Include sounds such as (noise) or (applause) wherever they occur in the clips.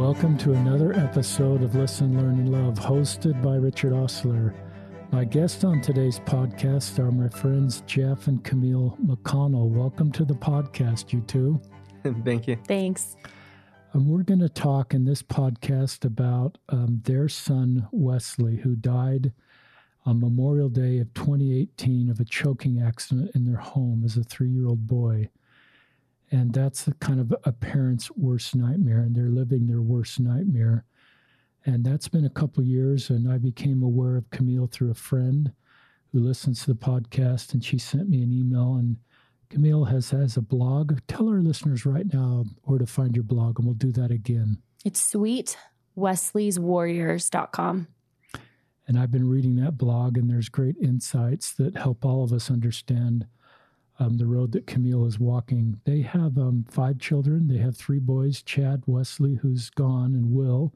Welcome to another episode of Listen, Learn, and Love, hosted by Richard Ostler. My guests on today's podcast are my friends Jeff and Camille McConnell. Welcome to the podcast, you two. (laughs) Thank you. Thanks. Um, we're going to talk in this podcast about um, their son, Wesley, who died on Memorial Day of 2018 of a choking accident in their home as a three year old boy. And that's kind of a parent's worst nightmare, and they're living their worst nightmare. And that's been a couple years, and I became aware of Camille through a friend who listens to the podcast, and she sent me an email. And Camille has has a blog. Tell our listeners right now where to find your blog, and we'll do that again. It's sweet. Wesley'sWarriors.com. And I've been reading that blog, and there's great insights that help all of us understand um, the road that Camille is walking. They have um, five children. They have three boys Chad, Wesley, who's gone, and Will.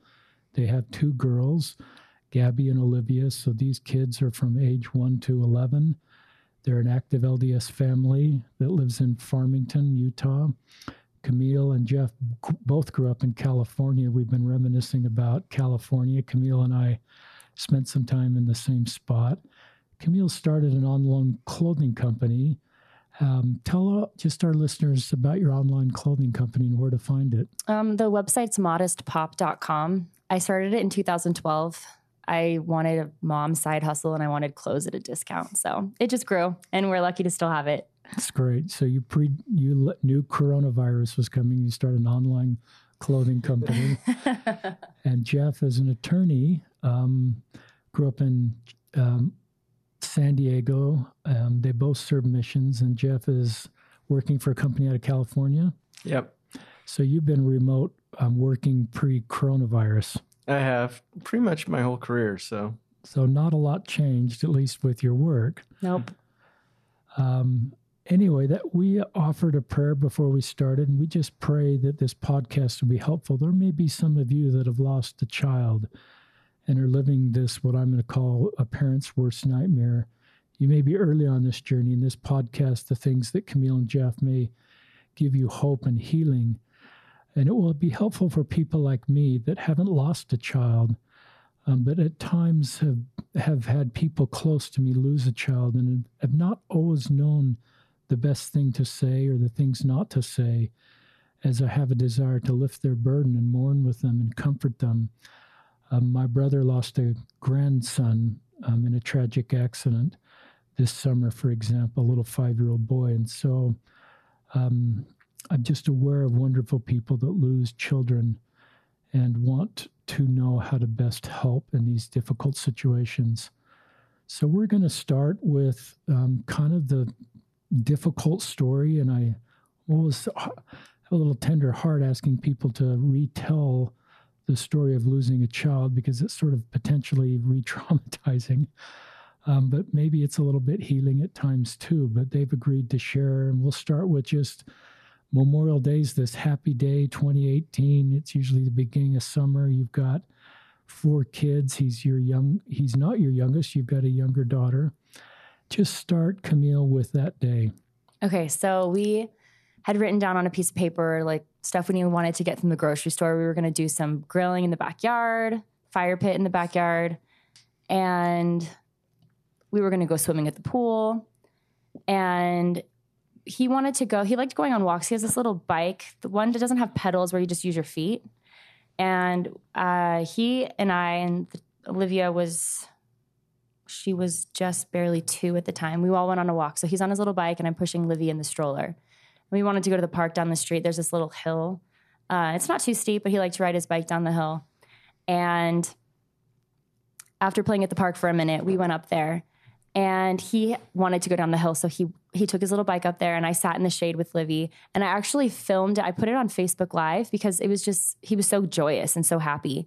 They have two girls, Gabby and Olivia. So these kids are from age 1 to 11. They're an active LDS family that lives in Farmington, Utah. Camille and Jeff both grew up in California. We've been reminiscing about California. Camille and I spent some time in the same spot. Camille started an online clothing company. Um, tell uh, just our listeners about your online clothing company and where to find it. Um, the website's modestpop.com. I started it in 2012. I wanted a mom side hustle and I wanted clothes at a discount. So it just grew and we're lucky to still have it. That's great. So you pre you knew coronavirus was coming. You started an online clothing company. (laughs) and Jeff, as an attorney, um, grew up in um, San Diego. Um, they both serve missions, and Jeff is working for a company out of California. Yep. So you've been remote um, working pre-coronavirus. I have pretty much my whole career. So so not a lot changed, at least with your work. Nope. Um, anyway, that we offered a prayer before we started, and we just pray that this podcast will be helpful. There may be some of you that have lost a child and are living this, what I'm going to call a parent's worst nightmare. You may be early on this journey. In this podcast, the things that Camille and Jeff may give you hope and healing. And it will be helpful for people like me that haven't lost a child, um, but at times have, have had people close to me lose a child and have not always known the best thing to say or the things not to say, as I have a desire to lift their burden and mourn with them and comfort them. Um, my brother lost a grandson um, in a tragic accident this summer, for example, a little five year old boy. And so um, I'm just aware of wonderful people that lose children and want to know how to best help in these difficult situations. So we're going to start with um, kind of the difficult story, and I always have a little tender heart asking people to retell the story of losing a child because it's sort of potentially re-traumatizing. Um, but maybe it's a little bit healing at times too. But they've agreed to share, and we'll start with just Memorial Day's this happy day, 2018. It's usually the beginning of summer. You've got four kids. He's your young. He's not your youngest. You've got a younger daughter. Just start, Camille, with that day. Okay, so we had written down on a piece of paper like stuff we wanted to get from the grocery store. We were going to do some grilling in the backyard, fire pit in the backyard, and we were going to go swimming at the pool. And he wanted to go, he liked going on walks. He has this little bike, the one that doesn't have pedals where you just use your feet. And uh, he and I, and Olivia was, she was just barely two at the time. We all went on a walk. So he's on his little bike, and I'm pushing Livy in the stroller we wanted to go to the park down the street. There's this little hill. Uh, it's not too steep, but he liked to ride his bike down the hill. And after playing at the park for a minute, we went up there and he wanted to go down the hill. So he he took his little bike up there and I sat in the shade with Livy and I actually filmed it. I put it on Facebook Live because it was just he was so joyous and so happy.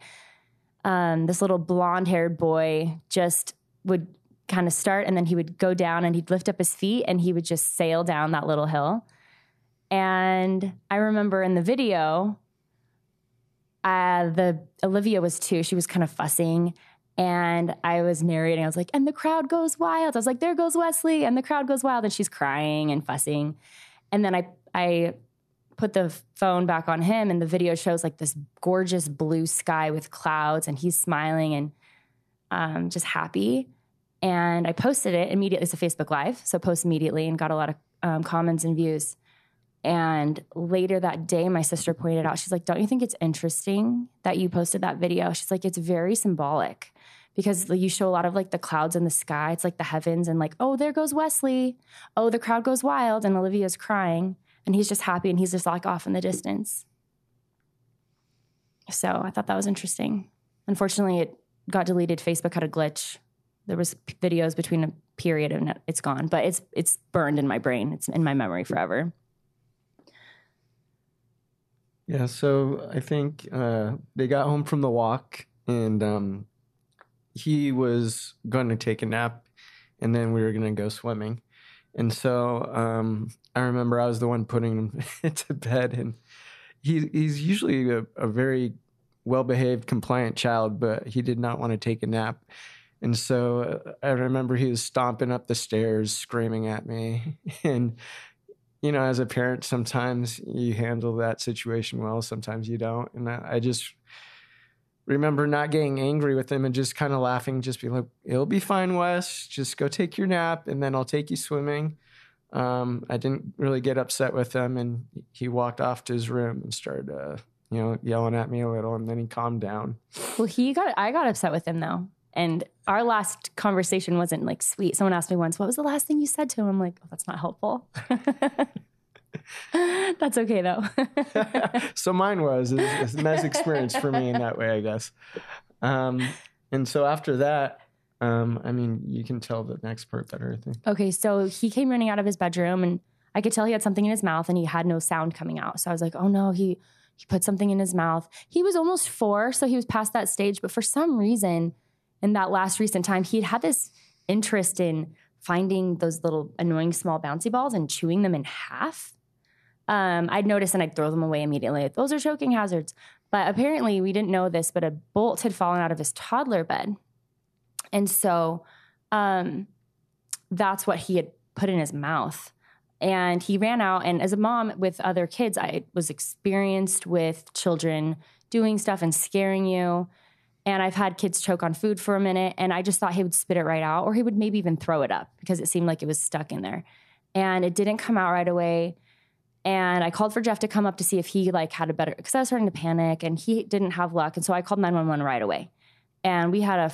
Um, this little blonde haired boy just would kind of start and then he would go down and he'd lift up his feet and he would just sail down that little hill. And I remember in the video, uh, the Olivia was too. She was kind of fussing, and I was narrating. I was like, "And the crowd goes wild." I was like, "There goes Wesley," and the crowd goes wild, and she's crying and fussing. And then I I put the phone back on him, and the video shows like this gorgeous blue sky with clouds, and he's smiling and um, just happy. And I posted it immediately. It's a Facebook Live, so post immediately and got a lot of um, comments and views. And later that day, my sister pointed out, she's like, Don't you think it's interesting that you posted that video? She's like, It's very symbolic because you show a lot of like the clouds in the sky. It's like the heavens and like, oh, there goes Wesley. Oh, the crowd goes wild and Olivia's crying and he's just happy and he's just like off in the distance. So I thought that was interesting. Unfortunately, it got deleted. Facebook had a glitch. There was videos between a period and it's gone, but it's it's burned in my brain. It's in my memory forever. Yeah, so I think uh, they got home from the walk, and um, he was going to take a nap and then we were going to go swimming. And so um, I remember I was the one putting him (laughs) to bed, and he, he's usually a, a very well behaved, compliant child, but he did not want to take a nap. And so uh, I remember he was stomping up the stairs, screaming at me. (laughs) And, you know, as a parent, sometimes you handle that situation well, sometimes you don't. And I, I just remember not getting angry with him and just kind of laughing, just be like, it'll be fine, Wes. Just go take your nap and then I'll take you swimming. Um, I didn't really get upset with him and he walked off to his room and started, uh, you know, yelling at me a little and then he calmed down. Well, he got I got upset with him though. And our last conversation wasn't like sweet. Someone asked me once, "What was the last thing you said to him?" I'm like, "Oh, that's not helpful." (laughs) that's okay though. (laughs) so mine was it's a nice experience for me in that way, I guess. Um, and so after that, um, I mean, you can tell the next part better, I think. Okay, so he came running out of his bedroom and I could tell he had something in his mouth and he had no sound coming out. So I was like, "Oh no, he he put something in his mouth." He was almost 4, so he was past that stage, but for some reason in that last recent time, he had had this interest in finding those little annoying small bouncy balls and chewing them in half. Um, I'd notice and I'd throw them away immediately. Those are choking hazards. But apparently, we didn't know this, but a bolt had fallen out of his toddler bed. And so um, that's what he had put in his mouth. And he ran out. And as a mom with other kids, I was experienced with children doing stuff and scaring you. And I've had kids choke on food for a minute. And I just thought he would spit it right out, or he would maybe even throw it up because it seemed like it was stuck in there. And it didn't come out right away and I called for Jeff to come up to see if he like had a better because I was starting to panic and he didn't have luck and so I called 911 right away. And we had a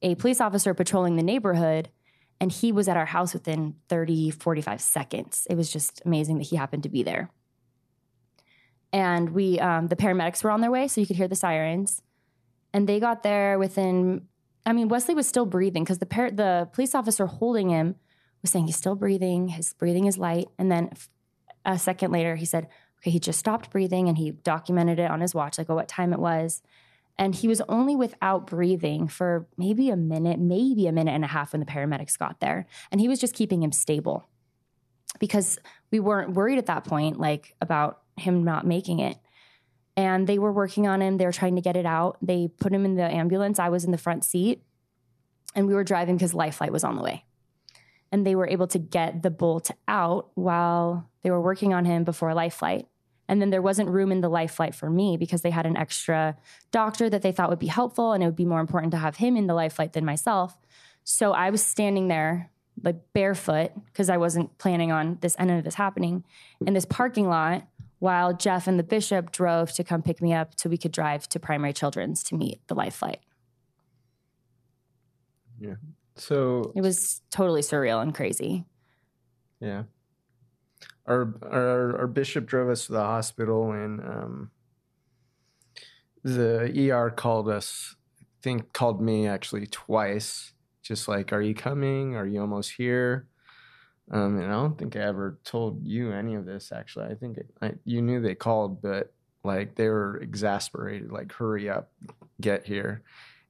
a police officer patrolling the neighborhood and he was at our house within 30 45 seconds. It was just amazing that he happened to be there. And we um, the paramedics were on their way so you could hear the sirens. And they got there within I mean Wesley was still breathing because the par- the police officer holding him was saying he's still breathing, his breathing is light and then a second later, he said, okay, he just stopped breathing and he documented it on his watch, like oh, what time it was. And he was only without breathing for maybe a minute, maybe a minute and a half when the paramedics got there. And he was just keeping him stable because we weren't worried at that point, like about him not making it. And they were working on him. They were trying to get it out. They put him in the ambulance. I was in the front seat and we were driving because Life Flight was on the way and they were able to get the bolt out while they were working on him before life flight. And then there wasn't room in the life flight for me because they had an extra doctor that they thought would be helpful and it would be more important to have him in the life flight than myself. So I was standing there like barefoot because I wasn't planning on this end of this happening in this parking lot while Jeff and the bishop drove to come pick me up so we could drive to primary children's to meet the life flight. Yeah. So It was totally surreal and crazy. yeah, our our our bishop drove us to the hospital, and um, the ER called us. I think called me actually twice. Just like, are you coming? Are you almost here? Um, and I don't think I ever told you any of this. Actually, I think it, I, you knew they called, but like they were exasperated. Like, hurry up, get here.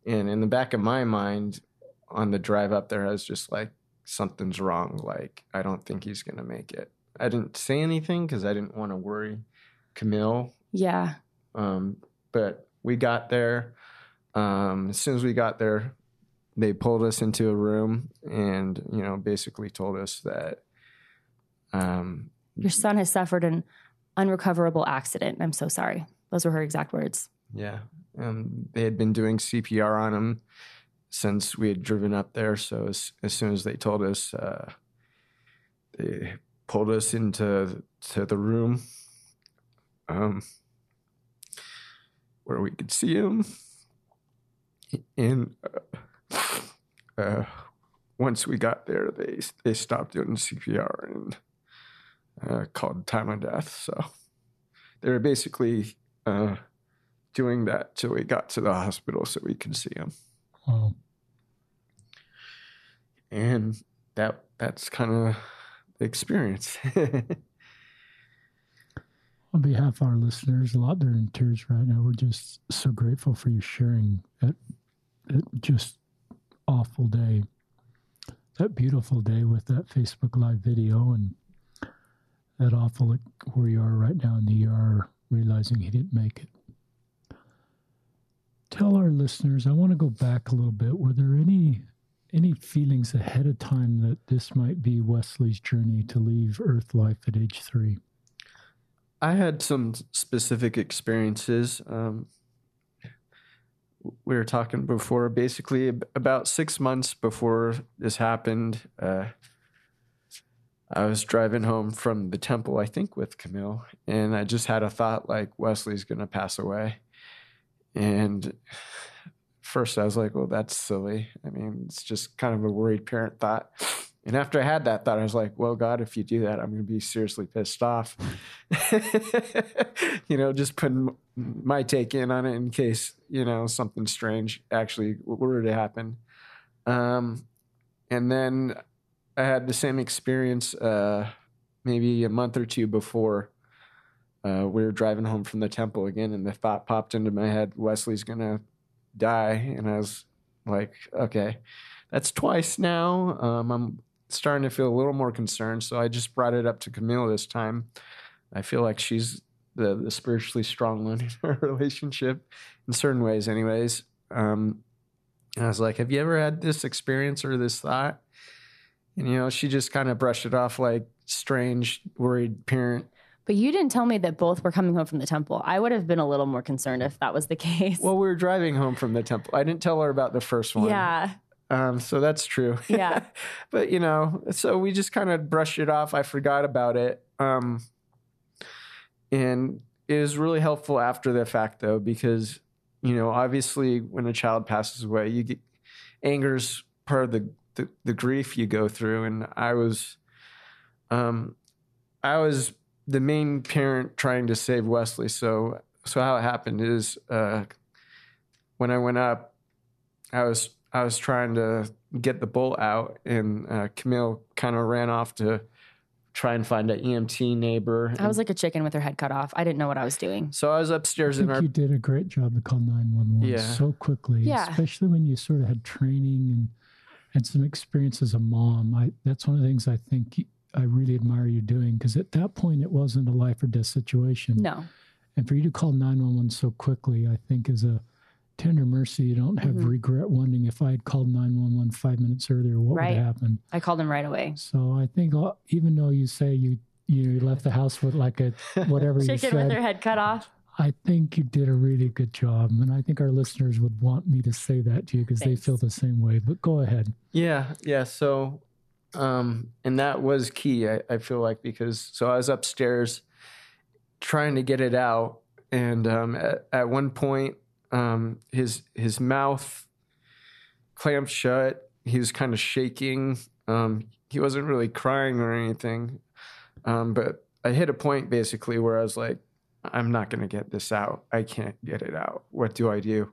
And in the back of my mind, on the drive up there, I was just like, something's wrong. Like, I don't think he's gonna make it. I didn't say anything because I didn't want to worry Camille. Yeah. Um, but we got there. Um, as soon as we got there, they pulled us into a room and you know basically told us that um, Your son has suffered an unrecoverable accident. I'm so sorry. Those were her exact words. Yeah. Um, they had been doing CPR on him since we had driven up there. So as, as soon as they told us, uh, they pulled us into to the room um, where we could see him. And uh, uh, once we got there, they they stopped doing CPR and uh, called time of death. So they were basically uh, doing that till we got to the hospital so we could see him. Wow. And that that's kind of the experience. (laughs) On behalf of our listeners, a lot they're in tears right now. We're just so grateful for you sharing it. that just awful day, that beautiful day with that Facebook Live video, and that awful where you are right now in the ER, realizing he didn't make it. Tell our listeners. I want to go back a little bit. Were there any any feelings ahead of time that this might be Wesley's journey to leave Earth life at age three? I had some specific experiences. Um, we were talking before, basically about six months before this happened. Uh, I was driving home from the temple, I think, with Camille, and I just had a thought like Wesley's to pass away. And first, I was like, well, that's silly. I mean, it's just kind of a worried parent thought. And after I had that thought, I was like, well, God, if you do that, I'm going to be seriously pissed off. (laughs) you know, just putting my take in on it in case, you know, something strange actually were to happen. Um, and then I had the same experience uh, maybe a month or two before. Uh, we were driving home from the temple again, and the thought popped into my head Wesley's going to die. And I was like, okay, that's twice now. Um, I'm starting to feel a little more concerned. So I just brought it up to Camille this time. I feel like she's the, the spiritually strong one in our (laughs) relationship in certain ways, anyways. Um, I was like, Have you ever had this experience or this thought? And, you know, she just kind of brushed it off like strange, worried parent. But you didn't tell me that both were coming home from the temple. I would have been a little more concerned if that was the (laughs) case. Well, we were driving home from the temple. I didn't tell her about the first one. Yeah. Um, so that's true. Yeah. (laughs) but you know, so we just kind of brushed it off. I forgot about it. Um, and it was really helpful after the fact though, because, you know, obviously when a child passes away, you get anger's part of the, the, the grief you go through. And I was, um, I was the main parent trying to save Wesley. So, so how it happened is, uh, when I went up, I was I was trying to get the bull out, and uh, Camille kind of ran off to try and find an EMT neighbor. I was like a chicken with her head cut off. I didn't know what I was doing. So I was upstairs I in think our. you did a great job to call 911 Yeah. so quickly, Yeah. especially when you sort of had training and had some experience as a mom. I That's one of the things I think I really admire you doing because at that point it wasn't a life or death situation. No. And for you to call 911 so quickly, I think is a tender mercy. You don't have Mhm. regret wondering if I had called 911 five minutes earlier, what Right. would have happened. I called him right away. So I think uh, even though you say you you left the house with like a whatever you Chicken with said, her head cut off. I think you did a really good job, and I think our listeners would want me to say that to you because they feel the same way. But go ahead. Yeah, yeah. So, um, and that was key. I, I feel like because so I was upstairs trying to get it out, and um, at, at one point, um, his his mouth clamped shut. He was kind of shaking. Um, he wasn't really crying or anything, um, but I hit a point basically where I was like, I'm not going to get this out. I can't get it out. What do I do?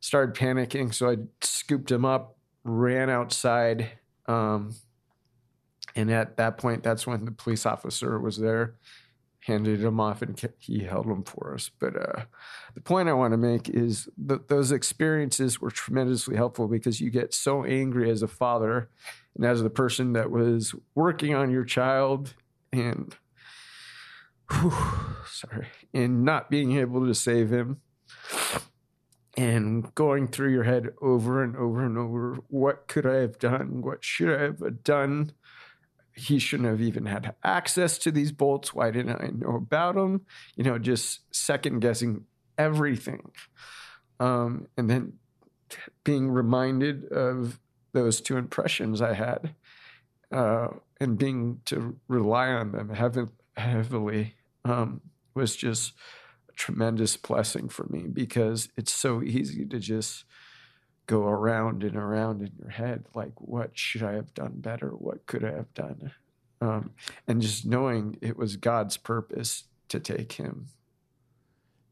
Started panicking, so I scooped him up, ran outside, um, and at that point, that's when the police officer was there, handed him off, and he held him for us. But uh, the point I want to make is that those experiences were tremendously helpful because you get so angry as a father and as the person that was working on your child and whew, sorry and not being able to save him and going through your head over and over and over what could i have done what should i have done he shouldn't have even had access to these bolts. Why didn't I know about them? You know, just second guessing everything. Um, and then being reminded of those two impressions I had uh, and being to rely on them heavily um, was just a tremendous blessing for me because it's so easy to just go around and around in your head like what should i have done better what could i have done um, and just knowing it was god's purpose to take him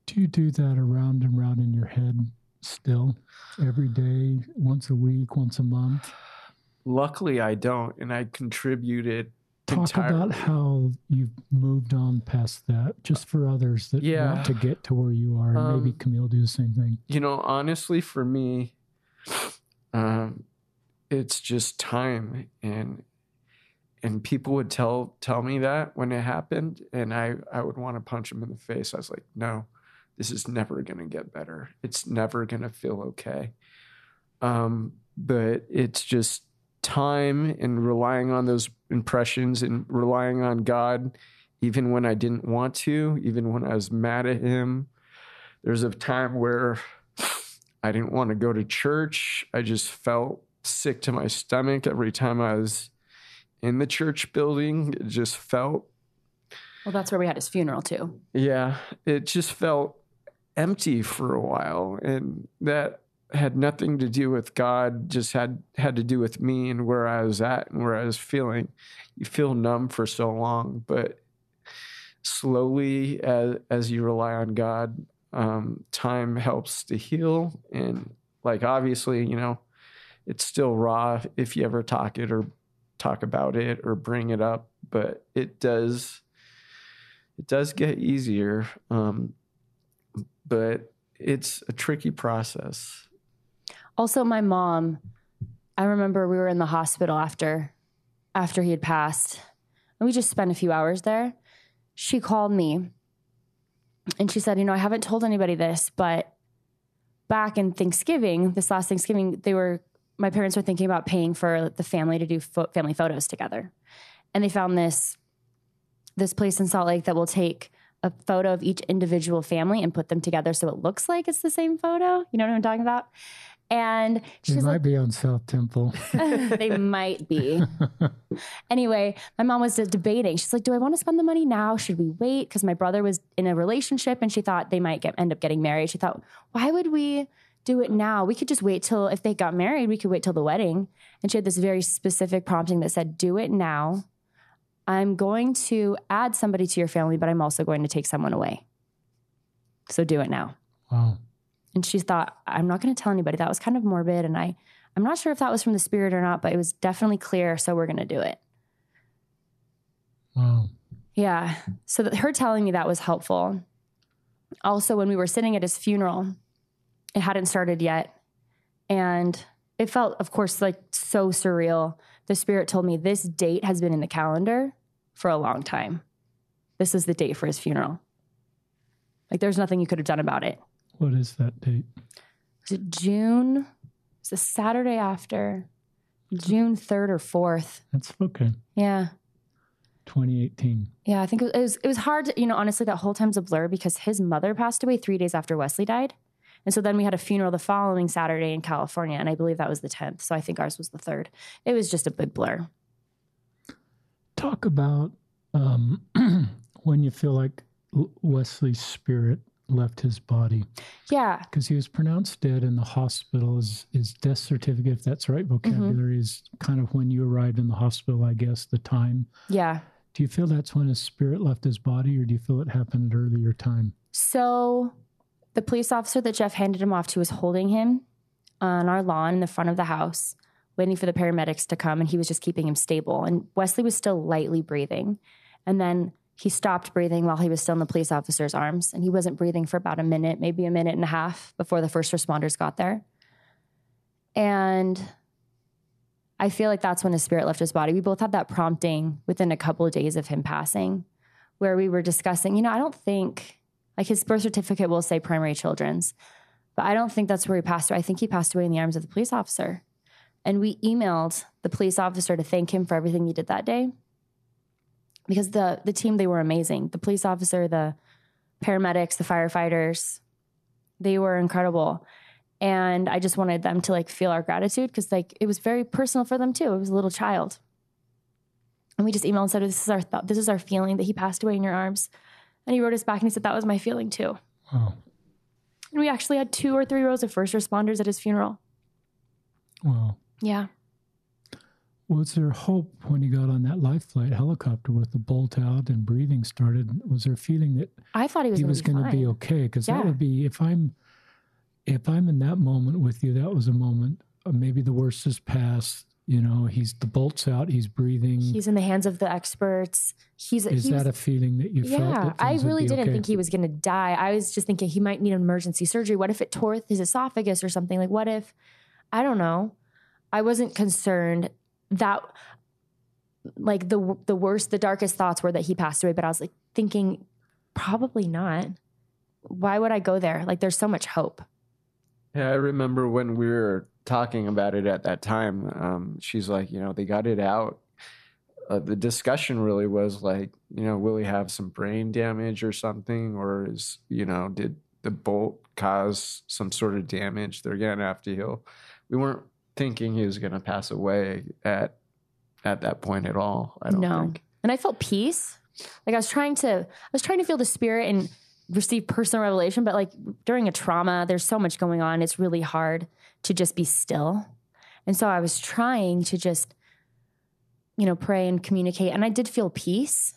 Do you do that around and round in your head still every day, once a week, once a month? luckily i don't and i contributed Talk entirely. about how you've moved on past that, just for others that Yeah. want to get to where you are. And maybe Um, Camille do the same thing. you know honestly for me um it's just time and and people would tell tell me that when it happened and i i would want to punch them in the face. I was like no this is never going to get better. It's never going to feel okay. Um but it's just time and relying on those impressions and relying on god even when i didn't want to even when i was mad at him. There's a time where I didn't want to go to church. I just felt sick to my stomach every time I was in the church building. It just felt, Well, that's where we had his funeral too. yeah, it just felt empty for a while. And that had nothing to do with God, just had had to do with me and where I was at and where I was feeling. You feel numb for so long, but slowly as as you rely on God, um, time helps to heal. And like obviously, you know, it's still raw if you ever talk it or talk about it or bring it up, but it does it does get easier. Um, but it's a tricky process. Also, my mom, I remember we were in the hospital after after he had passed, and we just spent a few hours there. She called me and she said, You know, I haven't told anybody this, but back in Thanksgiving, this last Thanksgiving, they were, my parents were thinking about paying for the family to do fo- family photos together. And they found this, this place in Salt Lake that will take a photo of each individual family and put them together so it looks like it's the same photo. You know what I'm talking about? And she might like, be on South Temple. (laughs) they might be. (laughs) anyway, my mom was debating. She's like, "Do I want to spend the money now? Should we wait?" Because my brother was in a relationship, and she thought they might get end up getting married. She thought, "Why would we do it now? We could just wait till if they got married, we could wait till the wedding." And she had this very specific prompting that said, "Do it now. I'm going to add somebody to your family, but I'm also going to take someone away. So do it now." wow. And she thought i'm not going to tell anybody. That was kind of morbid and i i'm not sure if that was from the spirit or not but it was definitely clear so we're going to do it. Wow. yeah. So that her telling me that was helpful. Also when we were sitting at his funeral it hadn't started yet and it felt of course like so surreal. The spirit told me this date has been in the calendar for a long time. This is the date for his funeral. Like there's nothing you could have done about it What is that date? was it June? It's a Saturday after June 3rd or 4th. That's okay. Yeah. 2018. Yeah, I think it was it was hard to, you know, honestly that whole time's a blur because his mother passed away 3 days after Wesley died. And so then we had a funeral the following Saturday in California and I believe that was the 10th. So I think ours was the 3rd. It was just a big blur. Talk about um, (clears throat) when you feel like Wesley's spirit left his body Yeah. because he was pronounced dead in the hospital. His, his death certificate, if that's right mm-hmm. vocabulary, is kind of when you arrived in the hospital, I guess, the time. Yeah. Do you feel that's when his spirit left his body, or do you feel it happened at earlier time? So the police officer that Jeff handed him off to was holding him on our lawn in the front of the house, waiting for the paramedics to come, and he was just keeping him stable. And Wesley was still lightly breathing. And then he stopped breathing while he was still in the police officer's arms. And he wasn't breathing for about a minute, maybe a minute and a half before the first responders got there. And I feel like that's when his spirit left his body. We both had that prompting within a couple of days of him passing, where we were discussing, you know, I don't think like his birth certificate will say primary children's, but I don't think that's where he passed away. I think he passed away in the arms of the police officer. And we emailed the police officer to thank him for everything he did that day. Because the the team they were amazing. The police officer, the paramedics, the firefighters, they were incredible. And I just wanted them to like feel our gratitude because like it was very personal for them too. It was a little child. And we just emailed and said, This is our thought, this is our feeling that he passed away in your arms. And he wrote us back and he said, That was my feeling too. Wow. And we actually had two or three rows of first responders at his funeral. Wow. Yeah. Was there hope when he got on that life flight helicopter with the bolt out and breathing started? Was there a feeling that I thought he was he gonna was be going to be okay? Because Yeah. that would be if I'm if I'm in that moment with you, that was a moment. Uh, maybe the worst is past. You know, he's the bolts out. He's breathing. He's in the hands of the experts. He's is he that was, a feeling that you felt? yeah. I really didn't okay? think he was going to die. I was just thinking he might need emergency surgery. What if it tore his esophagus or something? Like what if I don't know. I wasn't concerned that like the the worst, the darkest thoughts were that he passed away. But I was like thinking, probably not. Why would I go there? Like there's so much hope. Yeah, I remember when we were talking about it at that time. Um, she's like, you know, they got it out. Uh, the discussion really was like, you know, will he have some brain damage or something, or is you know, did the bolt cause some sort of damage? They're gonna have to heal. We weren't thinking he was gonna pass away at at that point at all. I don't No. think. and I felt peace. Like I was trying to, I was trying to feel the spirit and receive personal revelation. But like during a trauma, there's so much going on. It's really hard to just be still. And so I was trying to just, you know, pray and communicate. And I did feel peace.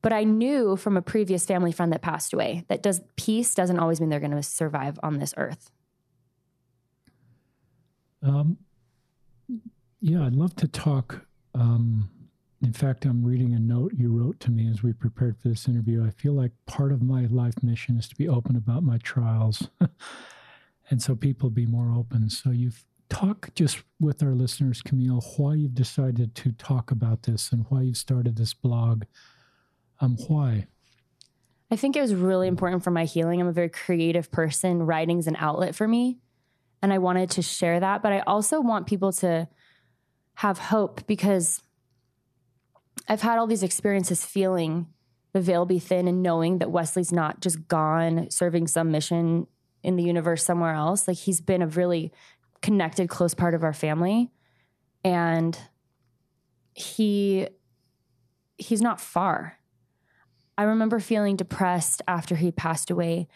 But I knew from a previous family friend that passed away that does peace doesn't always mean they're going to survive on this earth. Um, yeah, I'd love to talk. Um, in fact, I'm reading a note you wrote to me as we prepared for this interview. I feel like part of my life mission is to be open about my trials, (laughs) and so people be more open. So you've talk just with our listeners, Camille, why you've decided to talk about this and why you've started this blog. Um, why? I think it was really important for my healing. I'm a very creative person. Writing's an outlet for me. And I wanted to share that. But I also want people to have hope because I've had all these experiences feeling the veil be thin and knowing that Wesley's not just gone serving some mission in the universe somewhere else. Like he's been a really connected, close part of our family. And he he's not far. I remember feeling depressed after he passed away.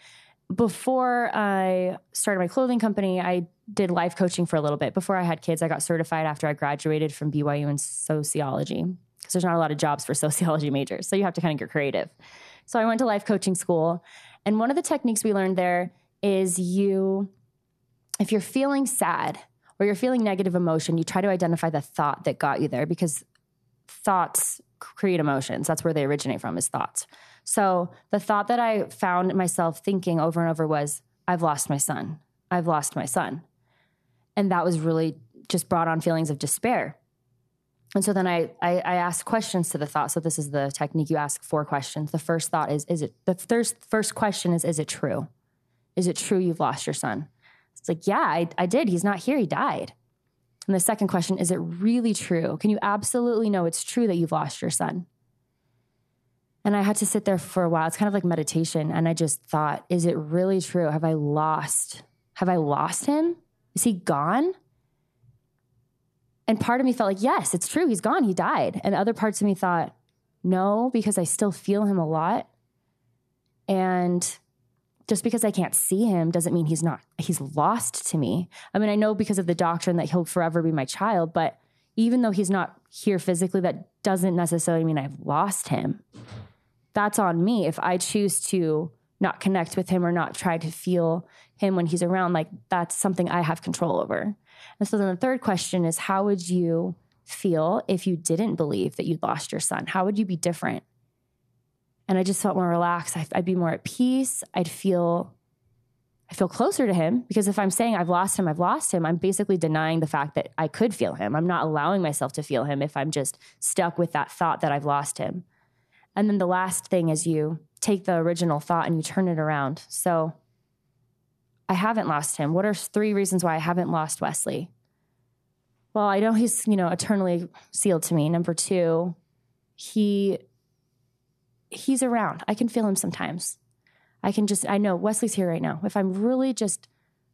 Before I started my clothing company, I did life coaching for a little bit. Before I had kids, I got certified after I graduated from BYU in sociology because there's not a lot of jobs for (laughs) sociology majors. So you have to kind of get creative. So I went to life coaching school. And one of the techniques we learned there is you, if you're feeling sad or you're feeling negative emotion, you try to identify the thought that got you there because thoughts create emotions. That's where they originate from is thoughts. So the thought that I found myself thinking over and over was, I've lost my son. I've lost my son. And that was really just brought on feelings of despair. And so then I, I, I asked questions to the thought. So this is the technique. You ask four questions. The first thought is, is it, the first, first question is, is it true? Is it true you've lost your son? It's like, yeah, I, I did. He's not here. He died. And the second question, is it really true? Can you absolutely know it's true that you've lost your son? And I had to sit there for a while. It's kind of like meditation. And I just thought, is it really true? Have I lost? Have I lost him? Is he gone? And part of me felt like, yes, it's true. He's gone. He died. And other parts of me thought, no, because I still feel him a lot. And just because I can't see him doesn't mean he's not, he's lost to me. I mean, I know because of the doctrine that he'll forever be my child, but even though he's not here physically, that doesn't necessarily mean I've lost him. That's on me. If I choose to not connect with him or not try to feel him when he's around, like that's something I have control over. And so then the third question is how would you feel if you didn't believe that you'd lost your son? How would you be different? And I just felt more relaxed. I- I'd be more at peace. I'd feel I feel closer to him because if I'm saying I've lost him, I've lost him, I'm basically denying the fact that I could feel him. I'm not allowing myself to feel him if I'm just stuck with that thought that I've lost him. And then the last thing is you take the original thought and you turn it around. So I haven't lost him. What are three reasons why I haven't lost Wesley? Well, I know he's, you know, eternally sealed to me. Number two, he he's around. I can feel him sometimes. I can just, I know Wesley's here right now. If I'm really just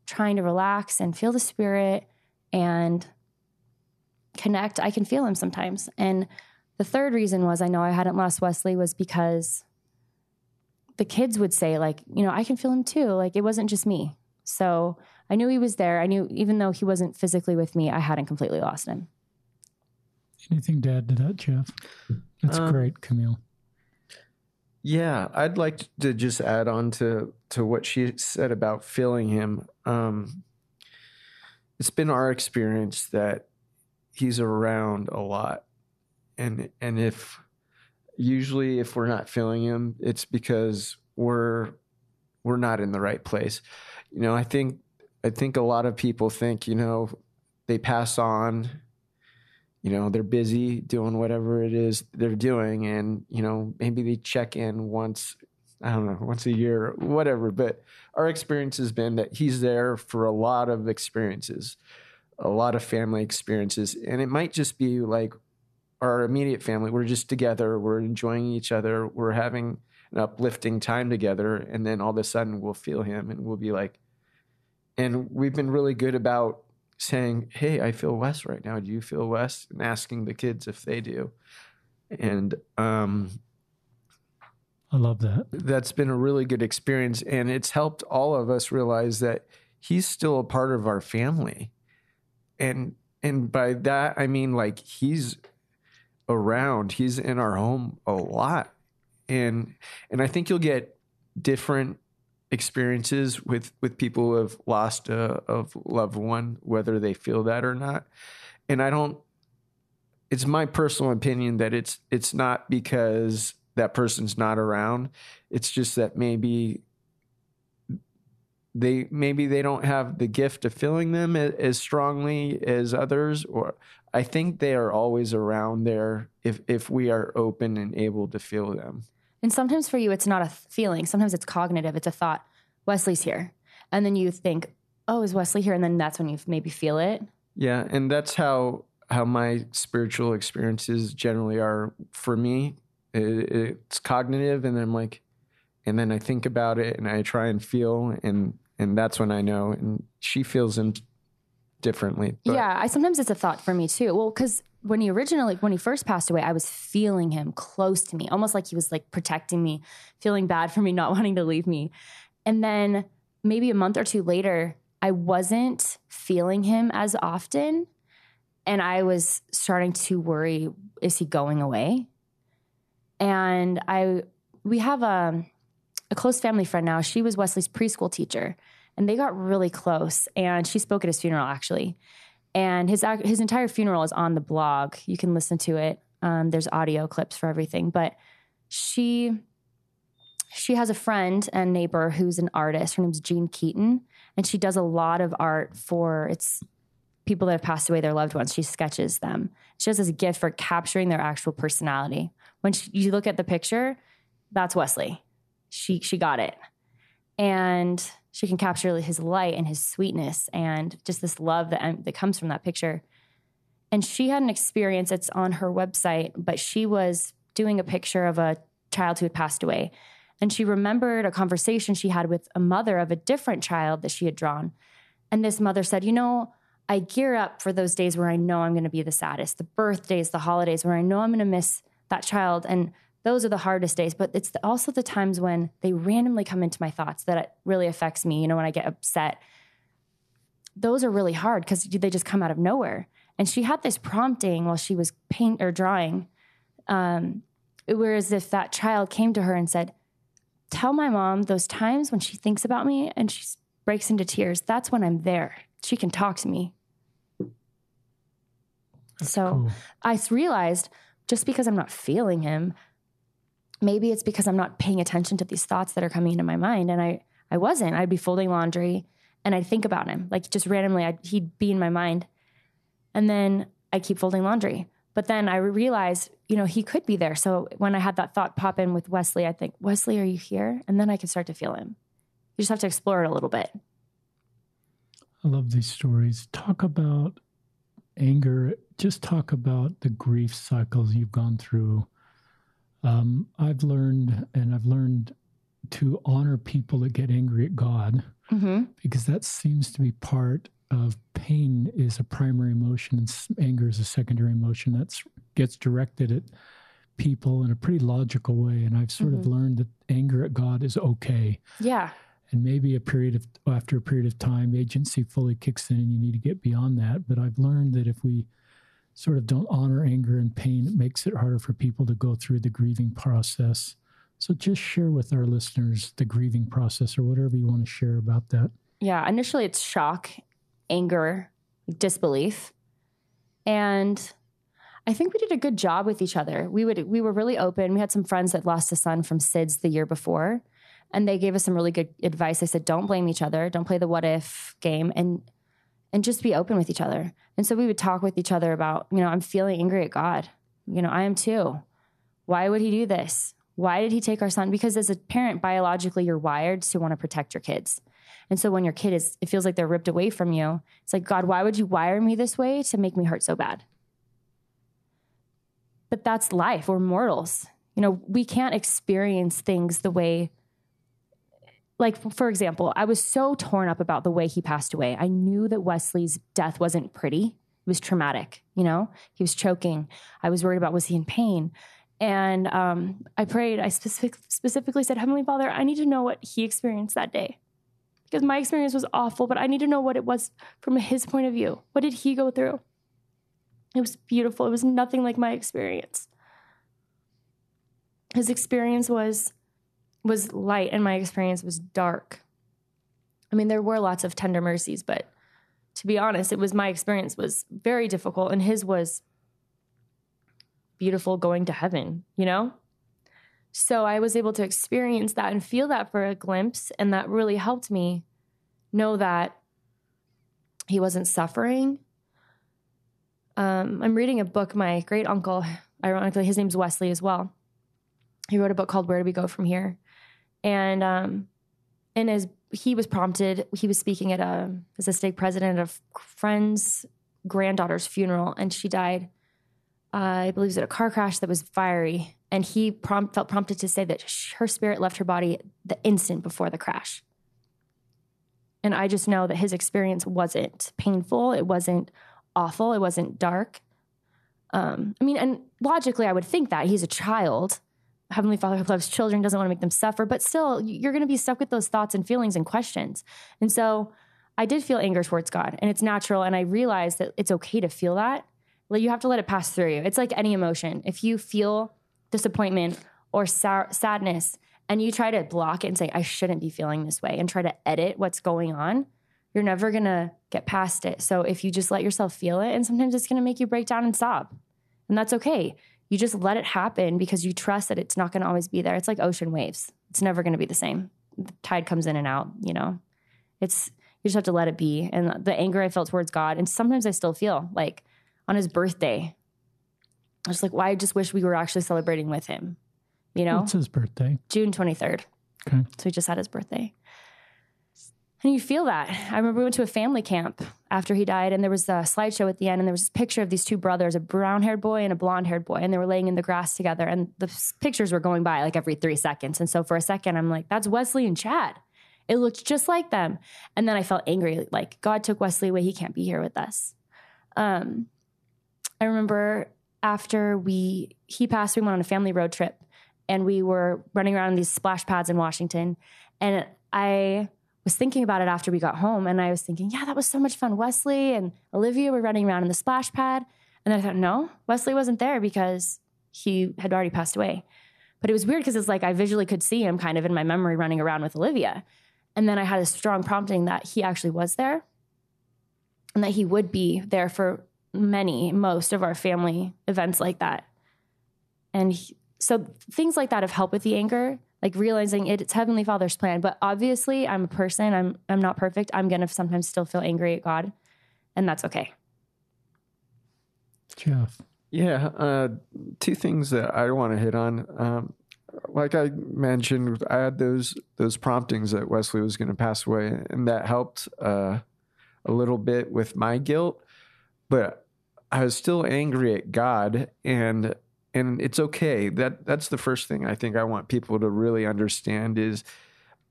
trying to relax and feel the spirit and connect, I can feel him sometimes. And the third reason was I know I hadn't lost Wesley was because the kids would say, like, you know, I can feel him too. Like it wasn't just me. So I knew he was there. I knew even though he wasn't physically with me, I hadn't completely lost him. Anything to add to that, Jeff? That's Um, great, Camille. Yeah, I'd like to just add on to to what she said about feeling him. Um, it's been our experience that he's around a lot, and and if usually if we're not feeling him, it's because we're we're not in the right place. You know, I think I think a lot of people think you know they pass on you know they're busy doing whatever it is they're doing and you know maybe they check in once i don't know once a year whatever but our experience has been that he's there for a lot of experiences a lot of family experiences and it might just be like our immediate family we're just together we're enjoying each other we're having an uplifting time together and then all of a sudden we'll feel him and we'll be like and we've been really good about saying, "Hey, I feel Wes right now. Do you feel Wes?" and asking the kids if they do. And um, I love that. that's been a really good experience, and it's helped all of us realize that he's still a part of our family. And and by that I mean like he's around. He's in our home a lot, and and I think you'll get different experiences with with people who have lost a, a loved one, whether they feel that or not. And I don't. It's my personal opinion that it's it's not because that person's not around. It's just that maybe they maybe they don't have the gift of feeling them as strongly as others or I think they are always around there if if we are open and able to feel them. And sometimes for you, it's not a feeling. Sometimes it's cognitive. It's a thought. Wesley's here. And then you think, oh, is Wesley here? And then that's when you maybe feel it. Yeah, and that's how how my spiritual experiences generally are for me. It, it's cognitive, and I'm like, and then I think about it, and I try and feel, and and that's when I know. And she feels him differently. but- yeah, I sometimes it's a thought for me too. Well, because when he originally, when he first passed away, I was feeling him close to me, almost like he was like protecting me, feeling bad for me (laughs) not wanting to leave me. And then maybe a month or two later, I wasn't feeling him as often. And I was starting to worry is he going away? And I, we have a, a close family friend now. She was Wesley's preschool teacher and they got really close. And she spoke at his funeral actually. And his his entire funeral is on the blog. You can listen to it. Um, there's audio clips for everything. But she she has a friend and neighbor who's an artist. Her name's Jean Keaton, and she does a lot of art for it's people that have passed away, their loved ones. She sketches them. She has this gift for capturing their actual personality. When she, you look at the picture, that's Wesley. She she got it, and she can capture his light and his sweetness and just this love that um, that comes from that picture. And she had an experience. It's on her website, but she was doing a picture of a child who had passed away, and she remembered a conversation she had with a mother of a different child that she had drawn. And this mother said, "You know." I gear up for those days where I know I'm going to be the saddest, the birthdays, the holidays, where I know I'm going to miss that child. And those are the hardest days. But it's also the times when they randomly come into my thoughts that it really affects me. You know, when I get upset, those are really hard because they just come out of nowhere. And she had this prompting while she was paint or drawing, um, whereas if that child came to her and said, "Tell my mom those times when she thinks about me and she breaks into tears. That's when I'm there. She can talk to me." so Cool. I realized just because I'm not feeling him, maybe it's because I'm not paying attention to these thoughts that are coming into my mind. And I, I wasn't. I'd be folding laundry and I'd think about him, like just randomly. I'd, he'd be in my mind, and then I keep folding laundry. But then I realized, you know, he could be there. So when I had that thought pop in with Wesley, I think, Wesley, are you here? And then I can start to feel him. You just have to explore it a little bit. I love these stories. Talk about anger. Just talk about the grief cycles you've gone through Um, I've learned, and I've learned to honor people that get angry at God hmm because that seems to be part of pain is a primary emotion and anger is a secondary emotion that gets directed at people in a pretty logical way and i've sort of Mhm. learned that anger at god is okay Yeah. and maybe a period of after a period of time agency fully kicks in and you need to get beyond that but i've learned that if we sort of don't honor anger and pain it makes it harder for people to go through the grieving process so just share with our listeners the grieving process or whatever you want to share about that Yeah. Initially, it's shock, anger, disbelief. And I think we did a good job with each other. We would we were really open. We had some friends that lost a son from SIDS the year before, and they gave us some really good advice. They said, "Don't blame each other. Don't play the what if game, and and just be open with each other." And so we would talk with each other about, you know, I'm feeling angry at God. You know, I am too. Why would He do this? Why did He take our son? Because as a parent, biologically, you're wired to want to protect your kids. And so when your kid is, it feels like they're ripped away from you. It's like, God, why would you wire me this way to make me hurt so bad? But that's life. We're mortals. You know, we can't experience things the way, like, for example, I was so torn up about the way he passed away. I knew that Wesley's death wasn't pretty, it was traumatic. You know, he was choking. I was worried about was he in pain? And um, I prayed, I specific, specifically said, Heavenly Father, I need to know what he experienced that day because my experience was awful, but I need to know what it was from his point of view. What did he go through? It was beautiful. It was nothing like my experience. His experience was was light and my experience was dark. I mean, there were lots of tender mercies, but to be honest, it was my experience was very difficult and his was beautiful going to heaven, you know? So I was able to experience that and feel that for a glimpse. And that really helped me know that he wasn't suffering. Um, I'm reading a book, my great uncle, ironically, his name's Wesley as well. He wrote a book called Where Do We Go From Here? And um, in his, he was prompted, he was speaking at a, as a stake president of friend's granddaughter's funeral, and she died, uh, I believe it was at a car crash that was fiery and he prompt, felt prompted to say that sh- her spirit left her body the instant before the crash. And I just know that his experience wasn't painful, it wasn't awful, it wasn't dark. Um, I mean, and logically, I would think that he's a child. Heavenly Father who loves children doesn't want to make them suffer, but still, you're going to be stuck with those thoughts and feelings and questions. And so, I did feel anger towards God, and it's natural. And I realized that it's okay to feel that. You have to let it pass through you. It's like any emotion. If you feel disappointment or sa- sadness and you try to block it and say i shouldn't be feeling this way and try to edit what's going on you're never going to get past it so if you just let yourself feel it and sometimes it's going to make you break down and sob and that's okay you just let it happen because you trust that it's not going to always be there it's like ocean waves it's never going to be the same the tide comes in and out you know it's you just have to let it be and the anger i felt towards god and sometimes i still feel like on his birthday I was like, why? I just wish we were actually celebrating with him. You know, It's his birthday? June 23rd. Okay. So he just had his birthday. And you feel that. I remember we went to a family camp after he died, and there was a slideshow at the end, and there was this picture of these two brothers, a brown haired boy and a blonde haired boy, and they were laying in the grass together. And the pictures were going by like every three seconds. And so for a second, I'm like, that's Wesley and Chad. It looked just like them. And then I felt angry, like God took Wesley away. He can't be here with us. Um, I remember after we he passed, we went on a family road trip, and we were running around in these splash pads in Washington, and I was thinking about it after we got home, and I was thinking, yeah, that was so much fun. Wesley and Olivia were running around in the splash pad, and I thought, no, Wesley wasn't there because he had already passed away. But it was weird because it's like I visually could see him kind of in my memory running around with Olivia. And then I had a strong prompting that he actually was there and that he would be there for many, most of our family events like that. And he, so things like that have helped with the anger, like realizing it, it's Heavenly Father's plan. But obviously, I'm a person. I'm I'm not perfect. I'm gonna sometimes still feel angry at God, and that's okay. Jeff. Yeah, uh, two things that I want to hit on. Um, like I mentioned, I had those those promptings that Wesley was going to pass away, and that helped uh, a little bit with my guilt. But I was still angry at God, and and it's okay. That that's the first thing I think I want people to really understand is